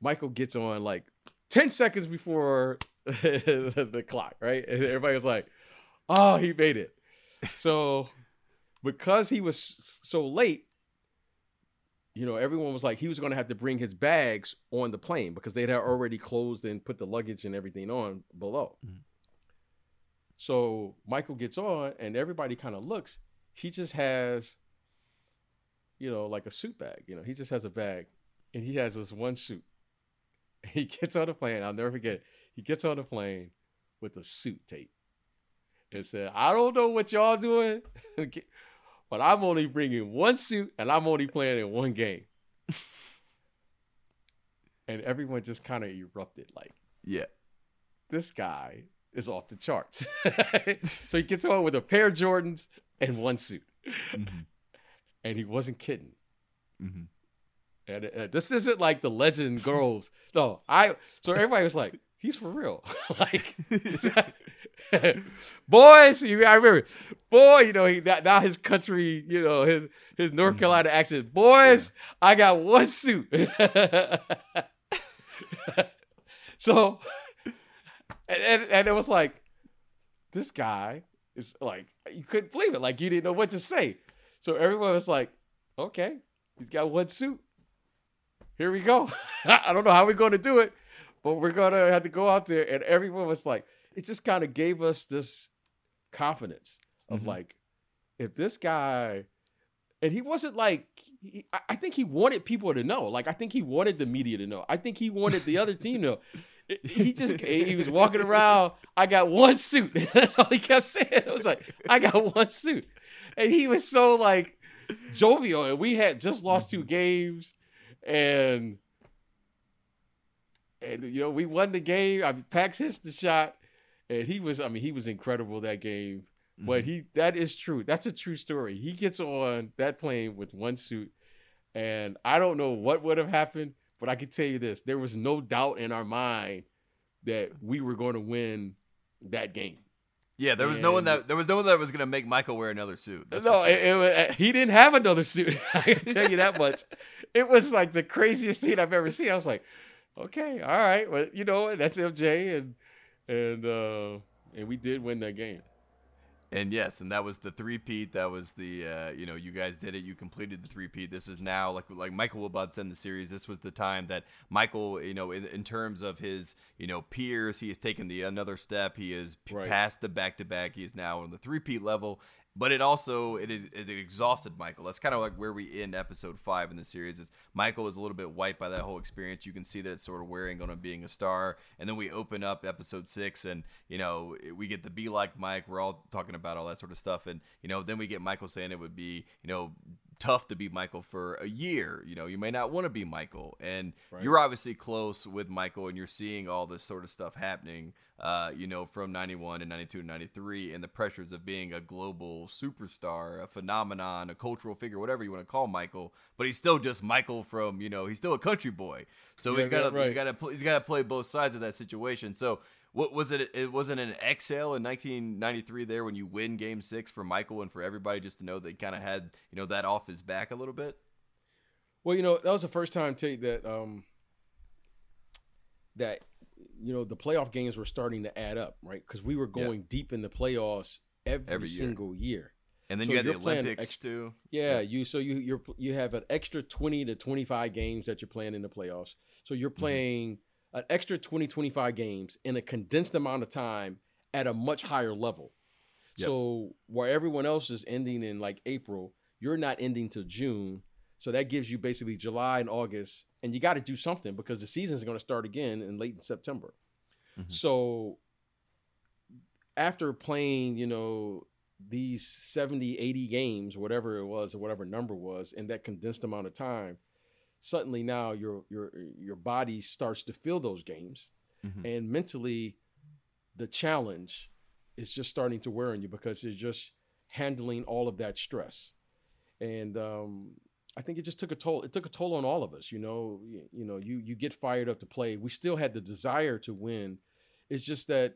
Michael gets on like 10 seconds before the clock, right? And everybody was like, oh, he made it. So because he was so late, you know, everyone was like, he was going to have to bring his bags on the plane because they'd already closed and put the luggage and everything on below. Mhm. So Michael gets on and everybody kind of looks. He just has, you know, like a suit bag. You know, he just has a bag and he has this one suit. He gets on the plane. I'll never forget it. He gets on the plane with a suit tape and said, I don't know what y'all doing, but I'm only bringing one suit and I'm only playing in one game. and everyone just kind of erupted like, Yeah. this guy is off the charts. so he gets on with a pair of Jordans and one suit, Mm-hmm. and he wasn't kidding. Mm-hmm. And uh, this isn't like the legend girls. No, I. So everybody was like, "He's for real." like, boys, you, I remember, boy, you know, he now his country, you know, his his North Mhm. Carolina accent. Boys, I got one suit. so, and, and and it was like, this guy is like, you couldn't believe it. Like you didn't know what to say. So everyone was like, okay, he's got one suit. Here we go. I don't know how we're going to do it, but we're to have to go out there. And everyone was like, it just kind of gave us this confidence of Mhm. like, if this guy, and he wasn't like, he, I- I think he wanted people to know. Like, I think he wanted the media to know. I think he wanted the other team to know. He just he was walking around. I got one suit. That's all he kept saying. It was like I got one suit, and he was so like jovial. And we had just lost two games, and and you know we won the game. I mean, Pax hits the shot, and he was. I mean, he was incredible that game. But mm-hmm. he that is true. That's a true story. He gets on that plane with one suit, and I don't know what would have happened, but I can tell you this: there was no doubt in our mind that we were going to win that game. yeah, there was no one that there was no one that was gonna make Michael wear another suit. That's no, it, it was- he didn't have another suit. I can tell you that much. It was like the craziest thing I've ever seen. I was like, okay, all right, well, you know, that's MJ, and and uh, and we did win that game. And yes, and that was the three-peat. That was the uh, you know you guys did it. You completed the three-peat. This is now like like Michael Wilbon said in the series. This was the time that Michael, you know, in, in terms of his you know peers, he has taken the another step. He is p- Right. past the back-to-back. He is now on the three-peat level. But it also it is it exhausted Michael. That's kind of like where we end episode five in the series. Is Michael is a little bit wiped by that whole experience. You can see that it's sort of wearing on him being a star. And then we open up episode six, and you know we get the be like Mike. We're all talking about all that sort of stuff, and you know then we get Michael saying it would be you know tough to be Michael for a year. You know you may not want to be Michael, and Right. you're obviously close with Michael, and you're seeing all this sort of stuff happening. Uh, you know, from 91 and 92 and 93, and the pressures of being a global superstar, a phenomenon, a cultural figure, whatever you want to call Michael. But he's still just Michael from, you know, he's still a country boy. So Yeah, he's got to, yeah, he's got to, he's got to play both sides of that situation. So what was it? It wasn't an exhale in 1993 there when you win Game Six for Michael and for everybody just to know they kind of had, you know, that off his back a little bit. Well, you know, that was the first time Tate that um that you know the playoff games were starting to add up, right? Because we were Yeah. going deep in the playoffs every, Every year. single year. And then So you had the Olympics ex- too. Yeah, you so you you're you have an extra 20 to 25 games that you're playing in the playoffs. So you're Mm-hmm. playing an extra 20 25 games in a condensed amount of time at a much higher level. Yep. So where everyone else is ending in like April, you're not ending till June. So that gives you basically July and August and you got to do something because the season is going to start again in late in September. Mhm. So after playing, you know, these 70, 80 games, whatever it was, or whatever number was, in that condensed amount of time, suddenly now your your your body starts to feel those games. Mhm. And mentally, the challenge is just starting to wear on you because you're just handling all of that stress. And um, I think it just took a toll. It took a toll on all of us. You know, you, you know, you you get fired up to play. We still had the desire to win. It's just that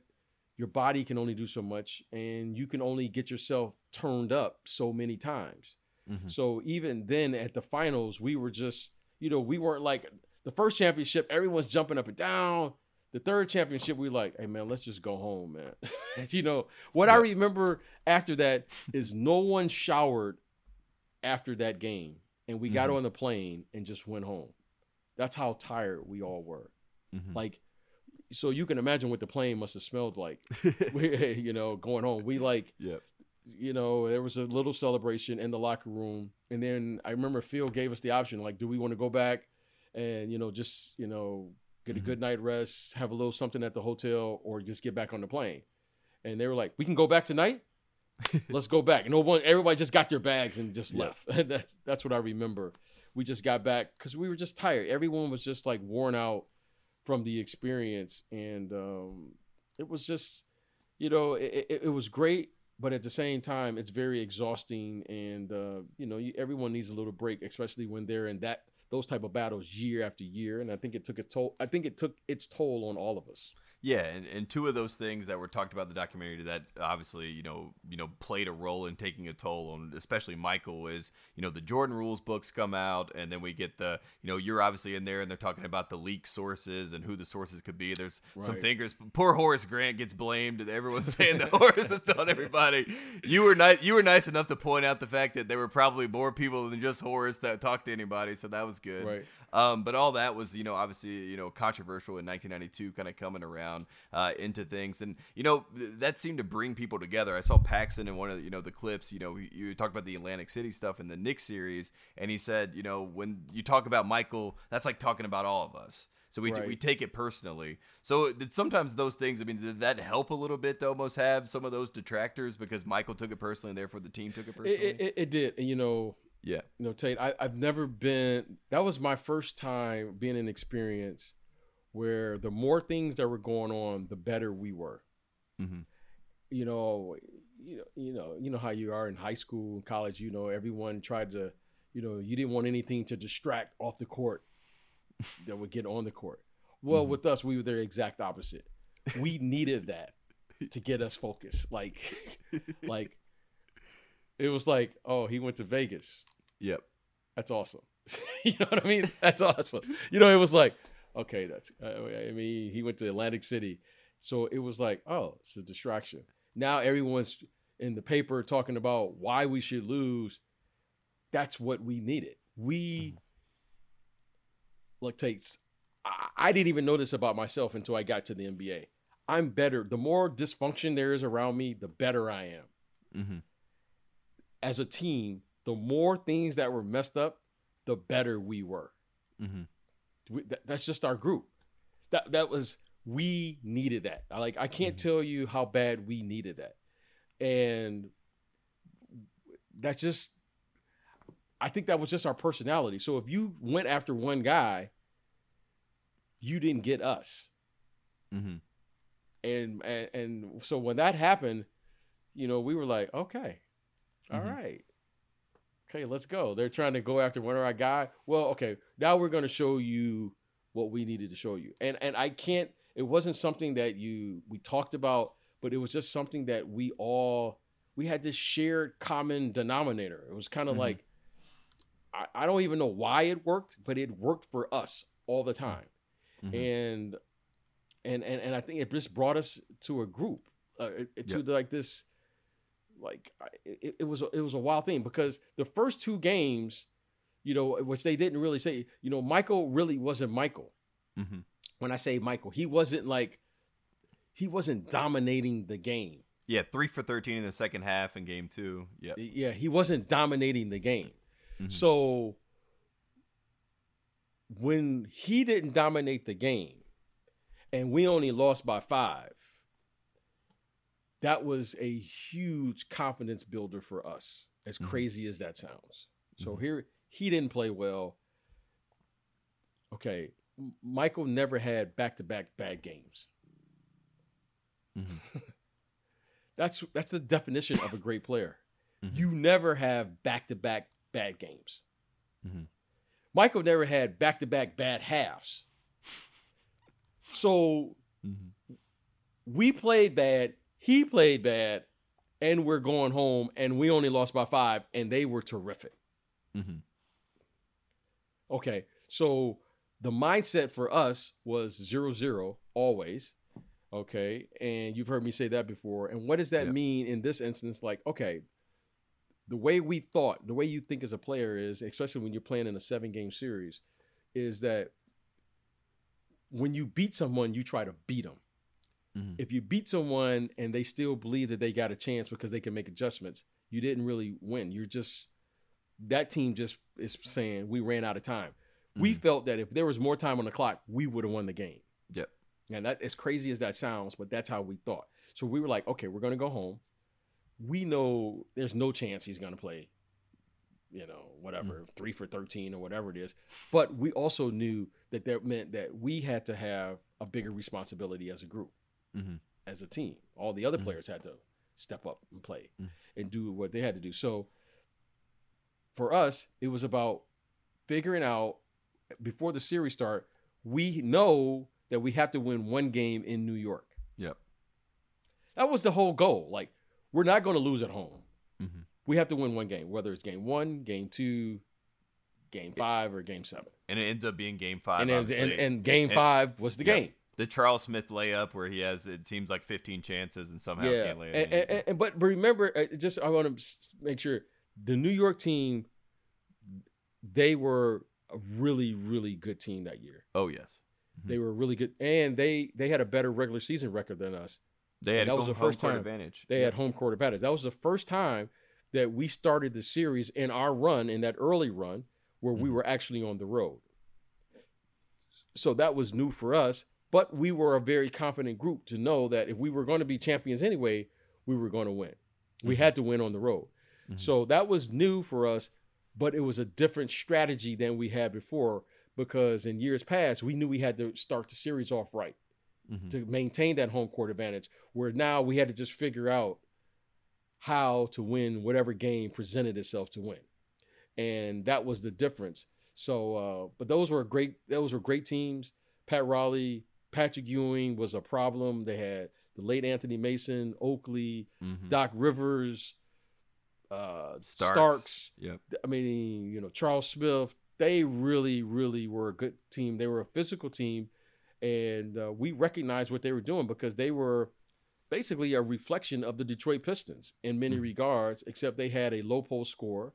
your body can only do so much, and you can only get yourself turned up so many times. Mhm. So even then, at the finals, we were just, you know, we weren't like the first championship. Everyone's jumping up and down. The third championship, we like, hey man, let's just go home, man. you know what I remember after that is no one showered after that game, and we got Mhm. on the plane and just went home. That's how tired we all were. Mhm. Like, so you can imagine what the plane must have smelled like. you know, going home. We like Yep. You know, there was a little celebration in the locker room. And then I remember Phil gave us the option, like, do we want to go back and, you know, just, you know, get a Mhm. good night rest, have a little something at the hotel, or just get back on the plane? And they were like, we can go back tonight. Let's go back. And No one, everybody just got their bags and just Yeah. left. that's that's what I remember. We just got back because we were just tired. Everyone was just like worn out from the experience, and um, it was just you know, it, it, it was great, but at the same time, it's very exhausting, and uh, you know, you, everyone needs a little break, especially when they're in that those type of battles year after year. And I think it took a toll. I think it took its toll on all of us. Yeah, and, and two of those things that were talked about in the documentary that obviously you know you know played a role in taking a toll on especially Michael is you know the Jordan Rules books come out and then we get the you know you're obviously in there and they're talking about the leak sources and who the sources could be. There's some fingers. Poor Horace Grant gets blamed and everyone's saying that Horace is telling everybody you were nice. You were nice enough to point out the fact that there were probably more people than just Horace that talked to anybody, so that was good. Right. Um, but all that was, you know, obviously, you know, controversial in 1992, kind of coming around uh, into things, and you know, that seemed to bring people together. I saw Paxson in one of the, you know the clips. You know, you- talked about the Atlantic City stuff in the Knicks series, and he said, you know, when you talk about Michael, that's like talking about all of us. So we, Right. we take it personally. So did sometimes those things. I mean, did that help a little bit to almost have some of those detractors because Michael took it personally, and therefore the team took it personally? It, it, it did, and you know, yeah. you know, Tate, I, I've never been. That was my first time being an experience where the more things that were going on, the better we were. hmm You know, you know, you know, you know how you are in high school and college. You know, everyone tried to, you know, you didn't want anything to distract off the court that would get on the court. Well, Mhm. with us, we were the exact opposite. We needed that to get us focused. Like, like it was like, oh, he went to Vegas. Yep. That's awesome. you know what I mean? That's awesome. You know, it was like, okay, that's. Uh, I mean, he went to Atlantic City, so it was like, oh, it's a distraction. Now everyone's in the paper talking about why we should lose. That's what we needed. We look takes. I, I didn't even know this about myself until I got to the NBA. I'm better. The more dysfunction there is around me, the better I am hmm as a team, the more things that were messed up, the better we were. hmm We, that, that's just our group. That that was we needed that. I like I can't Mhm. tell you how bad we needed that, and that's just. I think that was just our personality. So if you went after one guy, you didn't get us, hmm and and, and so when that happened, you know, we were like, okay, all Mhm. right, okay, let's go. They're trying to go after one of our guy. Well, okay, now we're going to show you what we needed to show you. And and I can't. It wasn't something that you we talked about, but it was just something that we all we had this shared common denominator. It was kind of Mhm. like I, I don't even know why it worked, but it worked for us all the time Mhm. and and and and I think it just brought us to a group, uh, to like this, like it, it was a, it was a wild thing because the first two games, you know, which they didn't really say, you know, Michael really wasn't Michael. hmm When I say Michael, he wasn't like he wasn't dominating the game. Yeah, three for thirteen in the second half in game two. Yep. Yeah, he wasn't dominating the game. Mhm. So when he didn't dominate the game and we only lost by five, that was a huge confidence builder for us, as Mhm. crazy as that sounds. So Mhm. here, he didn't play well. Okay, Michael never had back to back bad games. Mhm. That's that's the definition of a great player. Mhm. You never have back to back bad games. Mhm. Michael never had back to back bad halves. So Mhm. we played bad, he played bad, and we're going home, and we only lost by five, and they were terrific. Mhm. Okay, so the mindset for us was zero zero always. Okay, and you've heard me say that before. And what does that mean in this instance? Like, okay, the way we thought, the way you think as a player is, especially when you're playing in a seven game series, is that when you beat someone, you try to beat them. Mhm. If you beat someone and they still believe that they got a chance because they can make adjustments, you didn't really win. You're just that team just is saying we ran out of time. We Mhm. felt that if there was more time on the clock, we would have won the game. Yep. And that as crazy as that sounds, but that's how we thought. So we were like, okay, we're gonna go home. We know there's no chance he's gonna play, you know, whatever, three for thirteen or whatever it is. But we also knew that that meant that we had to have a bigger responsibility as a group. Mhm. as a team. All the other Mhm. players had to step up and play Mhm. and do what they had to do. So for us, it was about figuring out before the series start, we know that we have to win one game in New York. Yep. That was the whole goal. Like, we're not going to lose at home. Mhm. We have to win one game, whether it's game one, game two, game five, or game seven. And it ends up being game five. And, and, and game And- five was the game. The Charles Smith layup where he has it seems like 15 chances and somehow yeah. can't lay it. And, in. and, and- but remember, uh, just I want to make sure the New York team, they were a really, really good team that year. oh yes, They were really good, and they they had a better regular season record than us. they had that was the first time advantage. They Yeah. had home court advantage. That was the first time that we started the series in our run, in that early run, where we Mhm. were actually on the road. So that was new for us, but we were a very confident group to know that if we were going to be champions anyway, we were going to win. We Mhm. had to win on the road. Mhm. So that was new for us, but it was a different strategy than we had before because in years past, we knew we had to start the series off right Mhm. to maintain that home court advantage. Where now we had to just figure out how to win whatever game presented itself to win, and that was the difference. So, uh, but those were great. Those were great teams. Pat Riley, Patrick Ewing was a problem. They had the late Anthony Mason, Oakley, Mhm. Doc Rivers, uh, Starks. Starks. Yep. I mean, you know, Charles Smith. They really, really were a good team. They were a physical team, and uh, we recognized what they were doing because they were basically a reflection of the Detroit Pistons in many Mhm. regards. Except they had a low post scorer,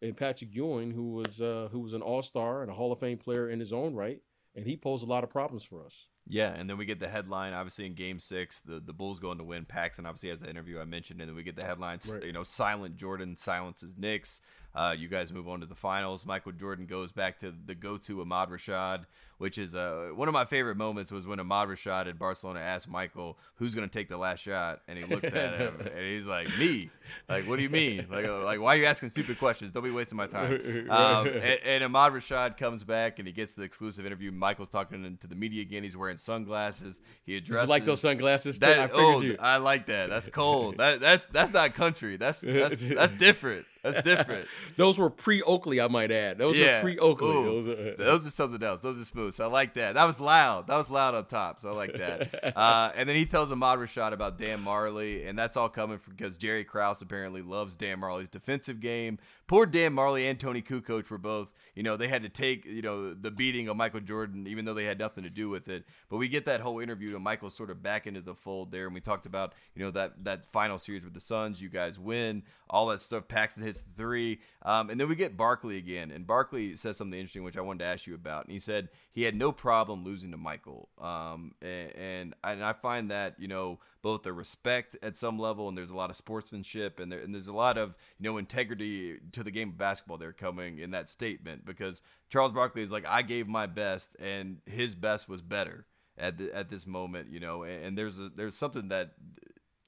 and Patrick Ewing, who was uh, who was an All Star and a Hall of Fame player in his own right, and he posed a lot of problems for us. Yeah, and then we get the headline. Obviously, in Game Six, the, the Bulls going to win. Paxson obviously has the interview I mentioned, and then we get the headlines. Right. You know, silent Jordan silences Knicks. Uh, you guys move on to the finals. Michael Jordan goes back to the go-to Ahmad Rashad, which is uh, one of my favorite moments. Was when Ahmad Rashad at Barcelona asked Michael, "Who's going to take the last shot?" And he looks at him and he's like, "Me." Like, what do you mean? Like, uh, like why are you asking stupid questions? Don't be wasting my time. Um, and, and Ahmad Rashad comes back and he gets the exclusive interview. Michael's talking to the media again. He's wearing sunglasses. He addresses you like those sunglasses? I that figured oh, you. I like that. That's cold. That that's that's not country. That's that's that's different. That's different. Those were pre Oakley, I might add. Those Yeah. were pre Oakley. Those are- Those are something else. Those are smooth. So I like that. That was loud. That was loud up top. So I like that. Uh, and then he tells Ahmad Rashad about Dan Majerle, and that's all coming from because Jerry Krause apparently loves Dan Majerle's defensive game. Poor Dan Majerle and Tony Kukoc were both, you know, they had to take, you know, the beating of Michael Jordan, even though they had nothing to do with it. But we get that whole interview, to Michael sort of back into the fold there, and we talked about, you know, that that final series with the Suns. You guys win all that stuff. Paxson hits three, um, and then we get Barkley again, and Barkley says something interesting, which I wanted to ask you about. And he said he had no problem losing to Michael, um, and, and and I find that you know both the respect at some level, and there's a lot of sportsmanship, and there and there's a lot of you know integrity to the game of basketball. They're coming in that statement because Charles Barkley is like, I gave my best, and his best was better at the, at this moment, you know. And, and there's a there's something that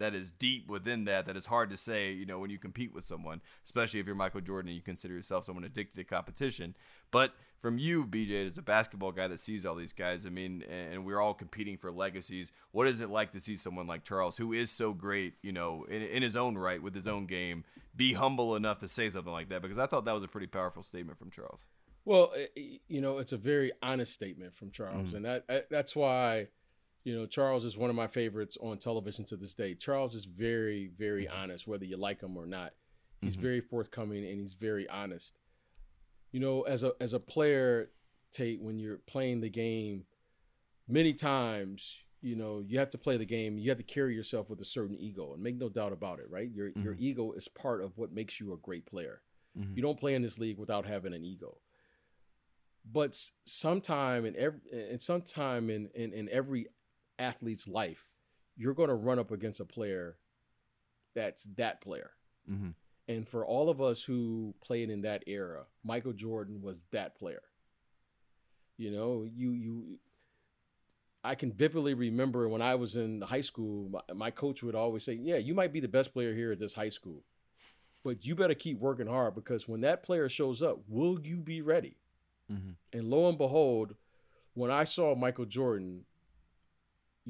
that is deep within that that is hard to say, you know, when you compete with someone, especially if you're Michael Jordan and you consider yourself someone addicted to competition. But from you, BJ, as a basketball guy that sees all these guys, I mean, and we're all competing for legacies. What is it like to see someone like Charles, who is so great, you know, in, in his own right with his own game, be humble enough to say something like that? Because I thought that was a pretty powerful statement from Charles. Well, i- i- you know, it's a very honest statement from Charles, Mhm. and that eh, that's why, you know, Charles is one of my favorites on television to this day. Charles is very, very honest, whether you like him or not. He's Mhm. very forthcoming and he's very honest. You know, as a as a player, Tate, when you're playing the game, many times, you know, you have to play the game. You have to carry yourself with a certain ego, and make no doubt about it, right? Your your Mhm. ego is part of what makes you a great player. Mhm. You don't play in this league without having an ego. But sometime in every and sometime in, in in every athlete's life, you're going to run up against a player that's that player. Mhm. And for all of us who played in that era, Michael Jordan was that player. You know, you you I can vividly remember when I was in high school, my, my coach would always say, "Yeah, you might be the best player here at this high school, but you better keep working hard because when that player shows up, will you be ready?" Mhm. And lo and behold, when I saw Michael Jordan,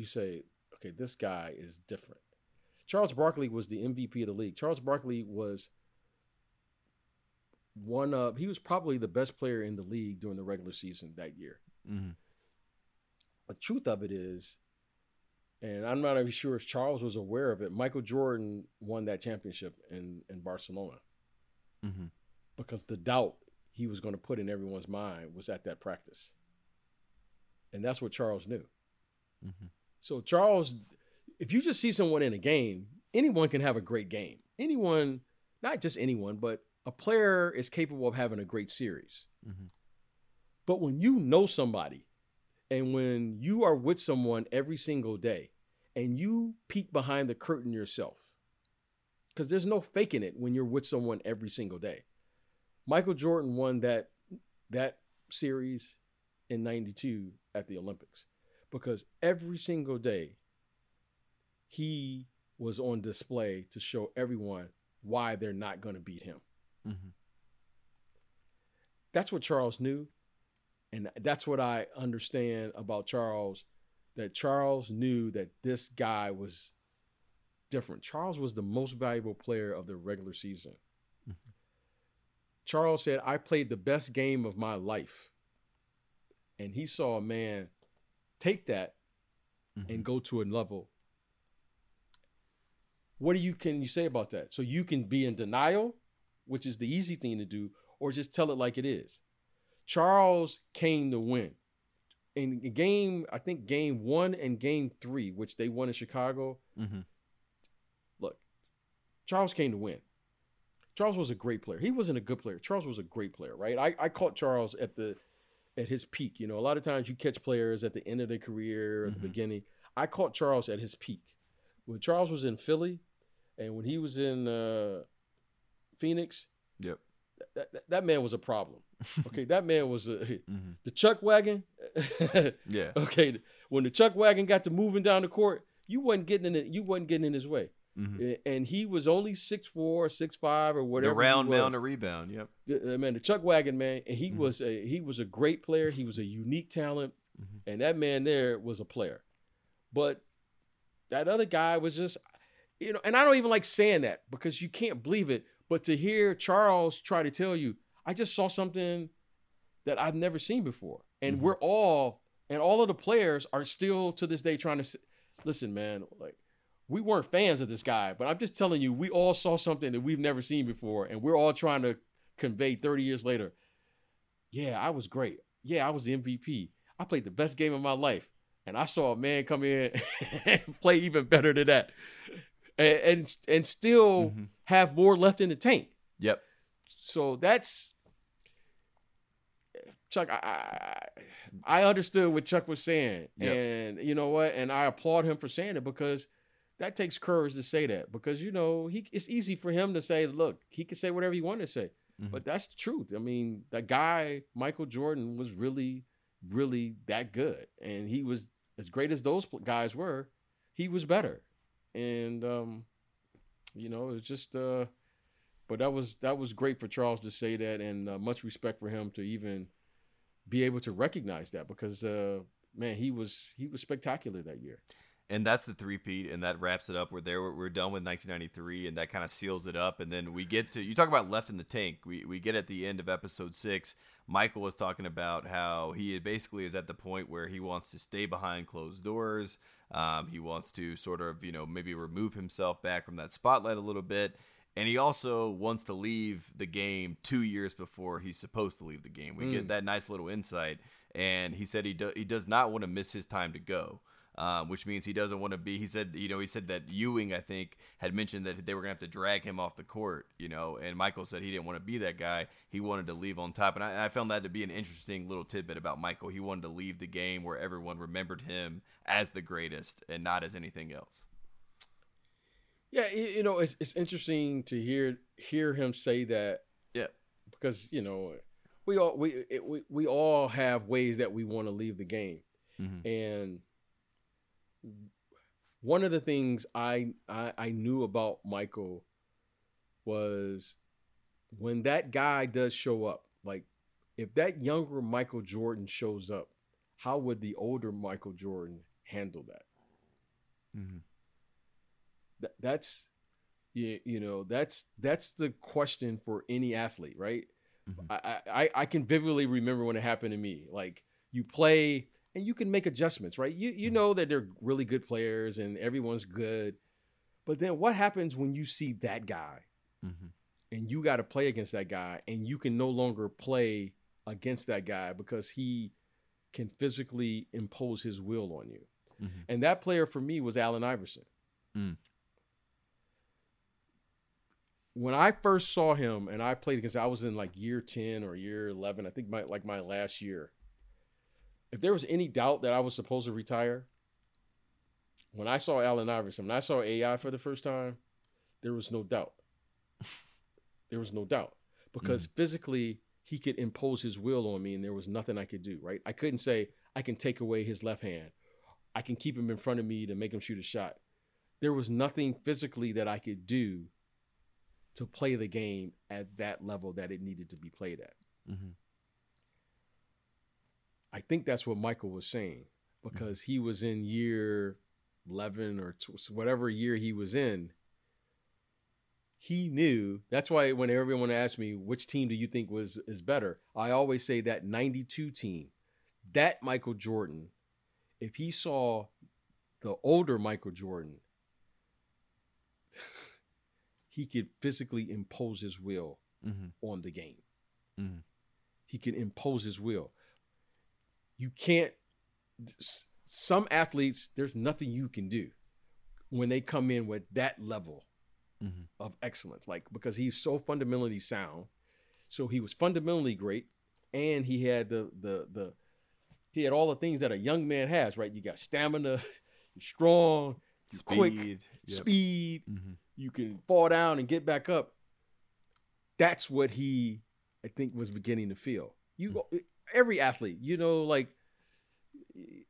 you say, okay, this guy is different. Charles Barkley was the MVP of the league. Charles Barkley was one of he was probably the best player in the league during the regular season that year. Mm-hmm. The truth of it is, and I'm not even sure if Charles was aware of it. Michael Jordan won that championship in in Barcelona Mm-hmm. because the doubt he was going to put in everyone's mind was at that practice, and that's what Charles knew. Mm-hmm. So Charles, if you just see someone in a game, anyone can have a great game. Anyone, not just anyone, but a player is capable of having a great series. Mm-hmm. But when you know somebody and when you are with someone every single day and you peek behind the curtain yourself, because there's no faking it when you're with someone every single day. Michael Jordan won that that series in 92 at the Olympics because every single day he was on display to show everyone why they're not going to beat him. Mm-hmm. That's what Charles knew. And that's what I understand about Charles that Charles knew that this guy was different. Charles was the most valuable player of the regular season. Mhm. Charles said, I played the best game of my life. And he saw a man take that Mm-hmm. and go to a level. What do you can you say about that? So you can be in denial, which is the easy thing to do, or just tell it like it is. Charles came to win. In game, I think game one and game three, which they won in Chicago, Mm-hmm. look, Charles came to win. Charles was a great player. He wasn't a good player. Charles was a great player, right? I, I caught Charles at the at his peak. You know, a lot of times you catch players at the end of their career, at Mhm. the beginning. I caught Charles at his peak. When Charles was in Philly and when he was in uh, Phoenix, Yep. that, that, that man was a problem. Okay, that man was a, Mm-hmm. the chuck wagon. Yeah. okay, when the chuck wagon got to moving down the court, you wasn't getting in it. You wasn't getting in his way. Mm-hmm. And he was only six four, six five, or The whatever. round he was. mound to rebound. Yep. The- uh, man, the Chuck Wagon man, and he Mhm. was a he was a great player. He was a unique talent, Mhm. and that man there was a player. But that other guy was just, you know, and I don't even like saying that because you can't believe it. But to hear Charles try to tell you, I just saw something that I've never seen before, and Mhm. we're all and all of the players are still to this day trying to listen, man. Like we weren't fans of this guy, but I'm just telling you, we all saw something that we've never seen before, and we're all trying to convey 30 years later. Yeah, I was great. Yeah, I was the MVP. I played the best game of my life, and I saw a man come in and play even better than that, and and, and still Mhm. have more left in the tank. Yep. So that's Chuck. I I, I understood what Chuck was saying, Yep. and you know what, and I applaud him for saying it because that takes courage to say that because you know he it's easy for him to say, look, he can say whatever he wanted to say, Mhm. but that's the truth. I mean, that guy Michael Jordan was really, really that good, and he was as great as those guys were. He was better, and um, you know, it was just uh, but that was that was great for Charles to say that, and uh, much respect for him to even be able to recognize that because uh, man, he was he was spectacular that year. And that's the three-peat, and that wraps it up. We're there. We're, we're done with 1993, and that kind of seals it up. And then we get to you talk about left in the tank. We we get at the end of episode six. Michael was talking about how he basically is at the point where he wants to stay behind closed doors. Um, he wants to sort of you know maybe remove himself back from that spotlight a little bit. And he also wants to leave the game two years before he's supposed to leave the game. We Mm. get that nice little insight. And he said he, do, he does not want to miss his time to go um, which means he doesn't want to be. He said, you know, he said that Ewing, I think, had mentioned that they were gonna have to drag him off the court, you know, and Michael said he didn't want to be that guy. He wanted to leave on top, and I, I found that to be an interesting little tidbit about Michael. He wanted to leave the game where everyone remembered him as the greatest and not as anything else. Yeah, you know, it's it's interesting to hear hear him say that. Yeah. because you know, we all we it, we we all have ways that we want to leave the game, Mm-hmm. and one of the things I, I I knew about Michael was when that guy does show up, like if that younger Michael Jordan shows up, how would the older Michael Jordan handle that? Mm-hmm. Th- that's you, you know that's that's the question for any athlete, right? Mhm. I, I I can vividly remember when it happened to me. Like you play and you can make adjustments, right? You you Mhm. know that they're really good players and everyone's good, but then what happens when you see that guy Mm-hmm. and you got to play against that guy and you can no longer play against that guy because he can physically impose his will on you. Mm-hmm. And that player for me was Allen Iverson. Mm. When I first saw him and I played because I was in like year 10 or year 11, I think my like my last year. If there was any doubt that I was supposed to retire, when I saw Allen Iverson, when I saw AI for the first time, there was no doubt. there was no doubt because physically he could impose his will on me and there was nothing I could do, right? I couldn't say I can take away his left hand. I can keep him in front of me to make him shoot a shot. There was nothing physically that I could do to play the game at that level that it needed to be played at. Mm-hmm. I think that's what Michael was saying because he was in year 11 or tw- whatever year he was in. He knew. That's why when everyone asks me which team do you think was is better, I always say that 92 team. That Michael Jordan, if he saw the older Michael Jordan, he could physically impose his will Mm-hmm. on the game. Mhm. He can impose his will. You can't. Some athletes, there's nothing you can do when they come in with that level Mm-hmm. of excellence. Like because he's so fundamentally sound, so he was fundamentally great, and he had the the the he had all the things that a young man has. Right, you got stamina, you're strong, you're quick, Speed. Yep. speed, Mm-hmm. you can fall down and get back up. That's what he, I think, was beginning to feel. You, go every athlete, you know, like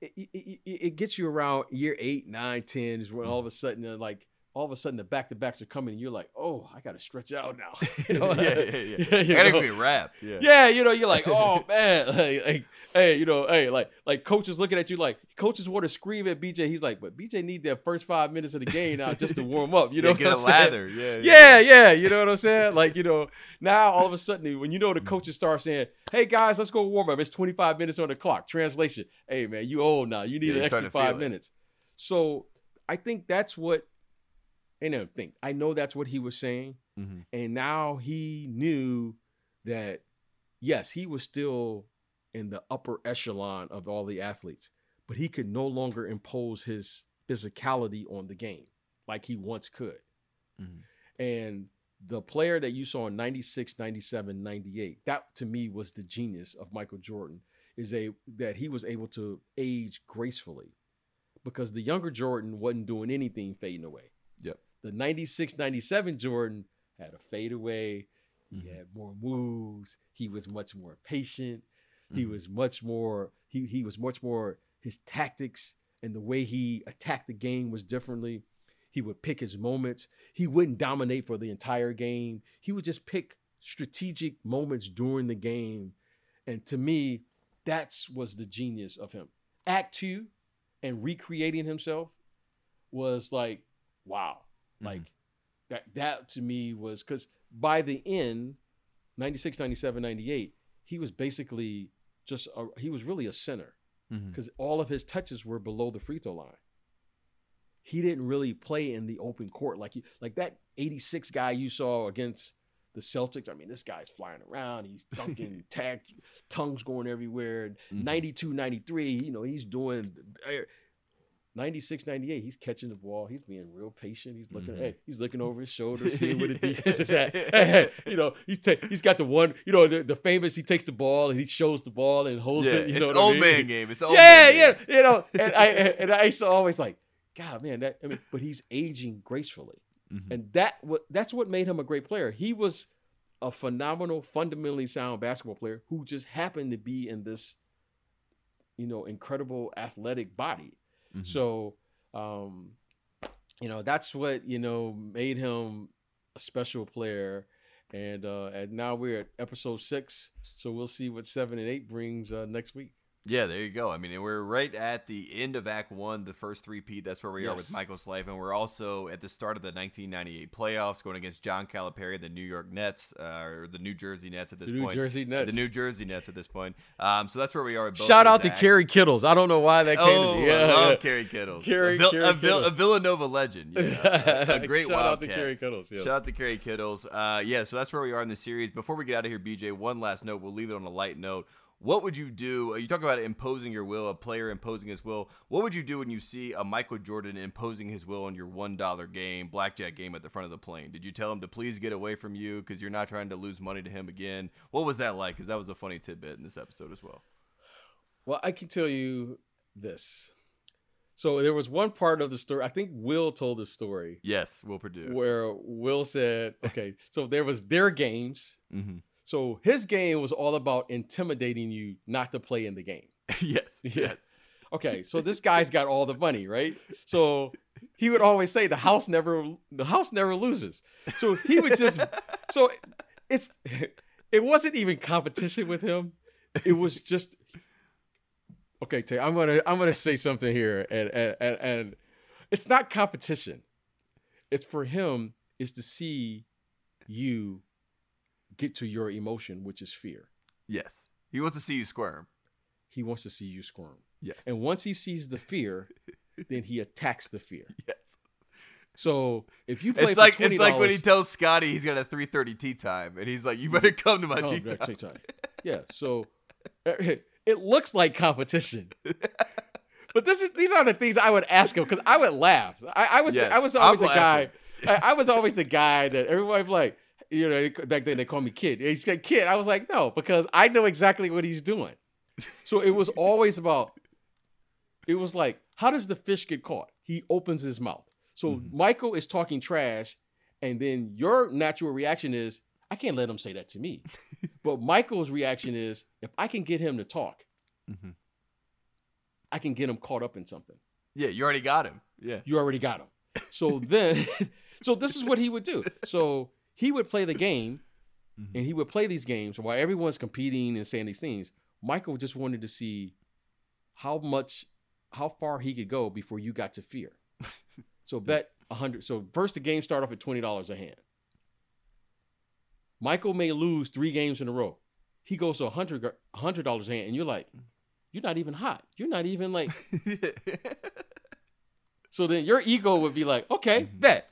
it, it, it- gets you around year eight, nine, ten is when all of a sudden, like all of a sudden, the back to backs are coming, and you're like, oh, I got to stretch out now. you know, yeah, yeah, yeah. you I gotta know? be wrapped. Yeah. Yeah, you know, you're like, oh man, like, like, hey, you know, hey, like, like coaches looking at you like coaches want to scream at BJ. He's like, but BJ need that first five minutes of the game now just to warm up. You know, Yeah, get a saying? lather. Yeah. Yeah, yeah, you know what I'm saying? Like, you know, now all of a sudden, when you know the coaches start saying, "Hey guys, let's go warm up." It's 25 minutes on the clock. Translation: Hey man, you old now. You need Yeah, an extra starting to feel five it. minutes. So I think that's what. I don't think I know that's what he was saying, Mm-hmm. and now he knew that yes, he was still in the upper echelon of all the athletes, but he could no longer impose his physicality on the game like he once could. Mm-hmm. And the player that you saw in 96, 97, 98, that to me was the genius of Michael Jordan is a that he was able to age gracefully because the younger Jordan wasn't doing anything fading away. Yep. The 96, 97 Jordan had a fade away. He had more moves. He was much more patient. He Mhm. was much more he he was much more his tactics and the way he attacked the game was differently. He would pick his moments. He wouldn't dominate for the entire game. He would just pick strategic moments during the game. And to me, that's was the genius of him. Act 2 and recreating himself was like wow. Mhm. Like that that to me was cuz by the end 96 97 98 he was basically just a, he was really a center Mhm. because all of his touches were below the free throw line. He didn't really play in the open court like you like that 86 guy you saw against the Celtics. I mean, this guy's flying around. He's dunking, tag, tongues going everywhere. Mhm. 92, 93, you know, he's doing 96, 98. He's catching the ball. He's being real patient. He's looking, Mhm. hey, he's looking over his shoulder, seeing where the defense is at. Hey, hey, you know, he's ta- he's got the one, you know, the, the famous. He takes the ball and he shows the ball and holds Yeah, it. You know it's I old mean? man game. It's old yeah, man yeah, game. you know, and I and I used to always like, God, man, that I mean, but he's aging gracefully, Mhm. and that what that's what made him a great player. He was a phenomenal, fundamentally sound basketball player who just happened to be in this, you know, incredible athletic body. Mhm. So, um, you know, that's what you know made him a special player. And uh, and now we're at episode six, so we'll see what seven and eight brings uh, next week. Yeah, there you go. I mean, we're right at the end of Act One, the first three-peat. That's where we are with Yes. Michael's life, and we're also at the start of the 1998 playoffs, going against John Calipari, and the New York Nets, uh, or the New Jersey Nets at this The New point. Jersey Nets. The New Jersey Nets at this point. Um, so that's where we are. Shout out to. Kerry Kittles. I don't know why that came Oh, to me. I love Kerry Kittles. Kerry- a, Vill- Kerry a, Vill- a Villanova legend. you know, a, a great Shout out to Wildcat. Kerry Kittles. Yes. Shout out to Kerry Kittles. Uh, yeah, so that's where we are in the series. Before we get out of here, BJ, one last note. We'll leave it on a light note. What would you do? uh, You talk about imposing your will, a player imposing his will. What would you do when you see a Michael Jordan imposing his will on your one dollar game, blackjack game at the front of the plane? Did you tell him to please get away from you because you're not trying to lose money to him again? What was that like? Because that was a funny tidbit in this episode as well. Well, I can tell you this. So there was one part of the story. I think Will told the story Yes, Will Perdue. where Will said, "Okay, so there was their games. hmm So his game was all about intimidating you not to play in the game. yes, yes. Okay, so this guy's got all the money, right? So he would always say the house never the house never loses. So he would just so it's it wasn't even competition with him. It was just okay. Tay, I'm gonna I'm gonna say something here, and and and, and it's not competition. It's for him is to see you get to your emotion, which is fear. Yes. He wants to see you squirm. He wants to see you squirm. Yes. And once he sees the fear, then he attacks the fear. yes. So if you play It's for like $20, it's like when he tells Scotty he's got a 3:30 tee time, and he's like, "You better come to my Oh, tee time." take time. Yeah. So it looks like competition. But this is these are the things I would ask him because I would laugh. I, I was Yes, I was I'm always the guy. I, I was always the guy that everybody was like, you know, back then they called me kid. He said kid. I was like, no, because I know exactly what he's doing. So it was always about. It was like, how does the fish get caught? He opens his mouth. So Mhm. Michael is talking trash, and then your natural reaction is, I can't let him say that to me. but Michael's reaction is, if I can get him to talk, Mhm. I can get him caught up in something. Yeah, you already got him. Yeah. You already got him. So then, so this is what he would do. So he would play the game, Mhm. and he would play these games while everyone's competing and saying these things. Michael just wanted to see how much, how far he could go before you got to fear. So bet a hundred. So first the game start off at twenty dollars a hand. Michael may lose three games in a row. He goes to a hundred a hundred dollars a hand, and you're like, you're not even hot. You're not even like. So then your ego would be like, okay, Mhm. bet.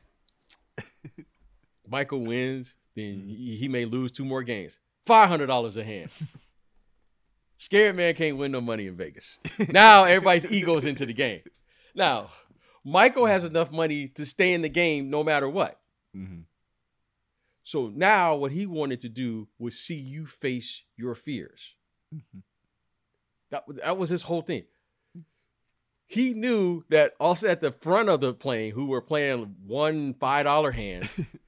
Michael wins, then he, he may lose two more games. Five hundred dollars a hand. Scared man can't win no money in Vegas. Now everybody's ego's into the game. Now, Michael has enough money to stay in the game no matter what. Mhm. So now what he wanted to do was see you face your fears. Mhm. That, that was his whole thing. He knew that also at the front of the plane, who were playing one five dollar hands,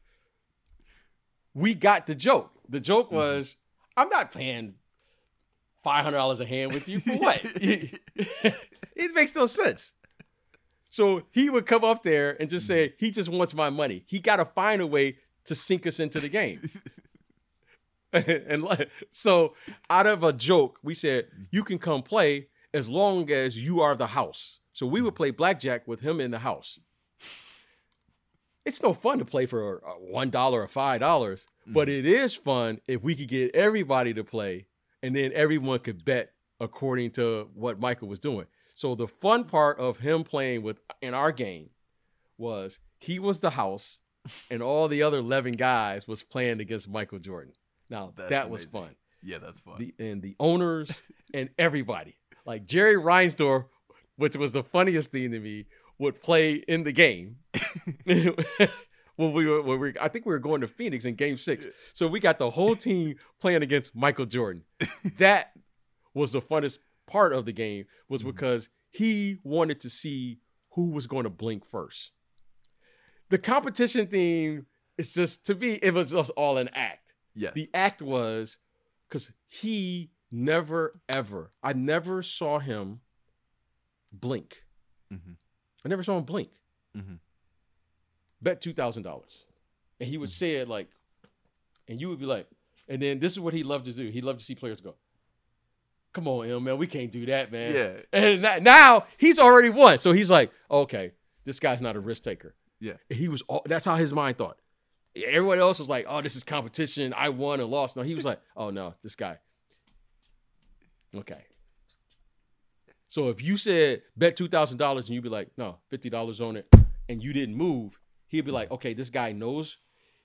we got the joke. The joke mm-hmm. was, I'm not paying five hundred dollars a hand with you for what? it makes no sense. So he would come up there and just say, he just wants my money. He got to find a way to sink us into the game. and so out of a joke, we said, you can come play as long as you are the house. So we would play blackjack with him in the house. It's no fun to play for uh, one dollar or five dollars, but mm. it is fun if we could get everybody to play, and then everyone could bet according to what Michael was doing. So the fun part of him playing with in our game was he was the house, and all the other eleven guys was playing against Michael Jordan. Now That's that was amazing. fun Yeah, that's fun. the and the owners and everybody. Like Jerry Reinsdorf, which was the funniest thing to me, would play in the game. when we were, when we, I think we were going to Phoenix in Game Six, so we got the whole team playing against Michael Jordan. That was the funnest part of the game, was Mhm. because he wanted to see who was going to blink first. The competition theme is just to me, it was just all an act. Yeah. The act was because he never ever, I never saw him blink. Mhm. I never saw him blink. Mhm. Bet two thousand dollars, and he would say it like, and you would be like, and then this is what he loved to do. He loved to see players go. come on, M, man, we can't do that, man. Yeah. And that, now he's already won. So he's like, okay, this guy's not a risk taker. Yeah. And he was all, that's how his mind thought. Everyone else was like, oh, this is competition. I won and lost. No, he was like, oh no, this guy. Okay. So if you said bet two thousand dollars and you'd be like, no, fifty dollars on it, and you didn't move, he'd be like, okay, this guy knows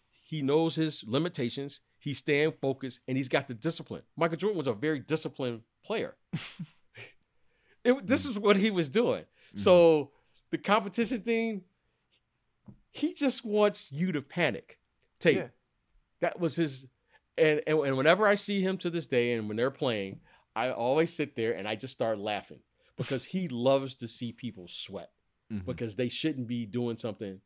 he knows his limitations. He's staying focused and he's got the discipline. Michael Jordan was a very disciplined player. it, this is what he was doing. Mm-hmm. So the competition thing, he just wants you to panic. Take Yeah. that was his and, and and whenever I see him to this day and when they're playing, I always sit there and I just start laughing because he loves to see people sweat Mhm. because they shouldn't be doing something.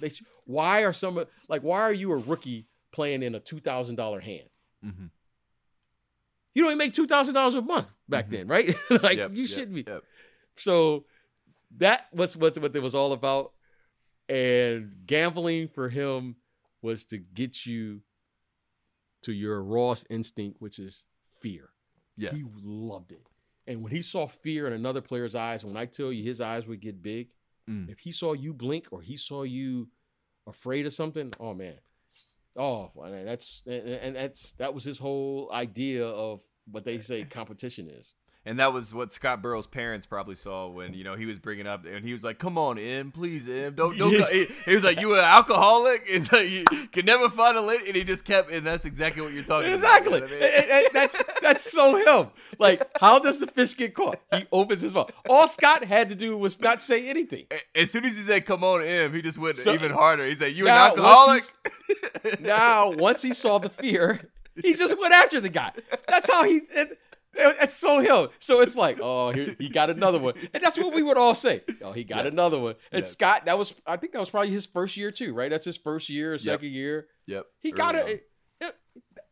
They sh- why are some like why are you a rookie playing in a two thousand dollar hand? Mhm. You don't even make two thousand dollars a month back Mhm. then, right? like Yep, you yep, shouldn't be. yep. So that was what what it was all about. And gambling for him was to get you to your rawest instinct, which is fear. Yes. He loved it. And when he saw fear in another player's eyes, when I tell you his eyes would get big, Mm. if he saw you blink or he saw you afraid of something, oh man. Oh, man, that's and, and that's that was his whole idea of what they say competition is. And that was what Scott Burrell's parents probably saw when you know he was bringing up, and he was like, "Come on, M, please, M, don't, don't." He, he was like, "You an alcoholic? It's like you can never find a lady," and he just kept, and that's exactly what you're talking Exactly. about. you know I mean? That's that's so him. Like, how does the fish get caught? He opens his mouth. All Scott had to do was not say anything. As soon as he said, "Come on, M," he just went So- even harder. He said, "You Now, an alcoholic?" once Now, once he saw the fear, he just went after the guy. That's how he. It, it's so him. So it's like, oh, he, he got another one, and that's what we would all say. Oh, he got Yes. another one. And Yes. Scott, that was, I think that was probably his first year too, right? That's his first year, or second year. yep. He got early on. it. it-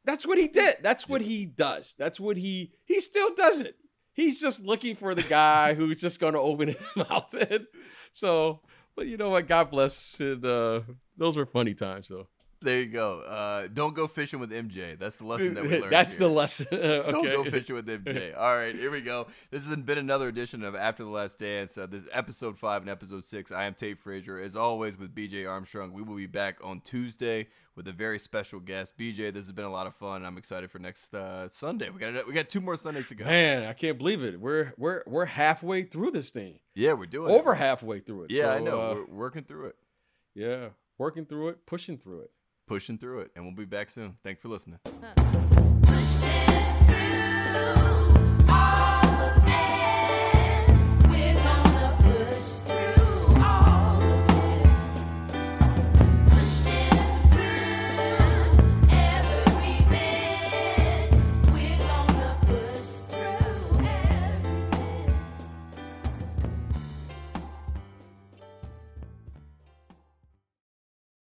That's what he did. That's what he does. That's what he he still does it. He's just looking for the guy who's just going to open his mouth. And so, but you know what? God bless. And uh, those were funny times, though. There you go. Uh, don't go fishing with MJ. That's the lesson that we learned. That's here. the lesson. okay. Don't go fishing with MJ. All right, here we go. This has been another edition of After the Last Dance. Uh, this is episode five and episode six. I am Tate Frazier, as always with BJ Armstrong. We will be back on Tuesday with a very special guest. BJ, this has been a lot of fun. I'm excited for next uh, Sunday. We got we got two more Sundays to go. Man, I can't believe it. We're we're we're halfway through this thing. Yeah, we're doing Over it. halfway through it. Yeah, I know. uh, we're working through it, yeah, working through it, pushing through it. Pushing through it, and we'll be back soon. Thanks for listening.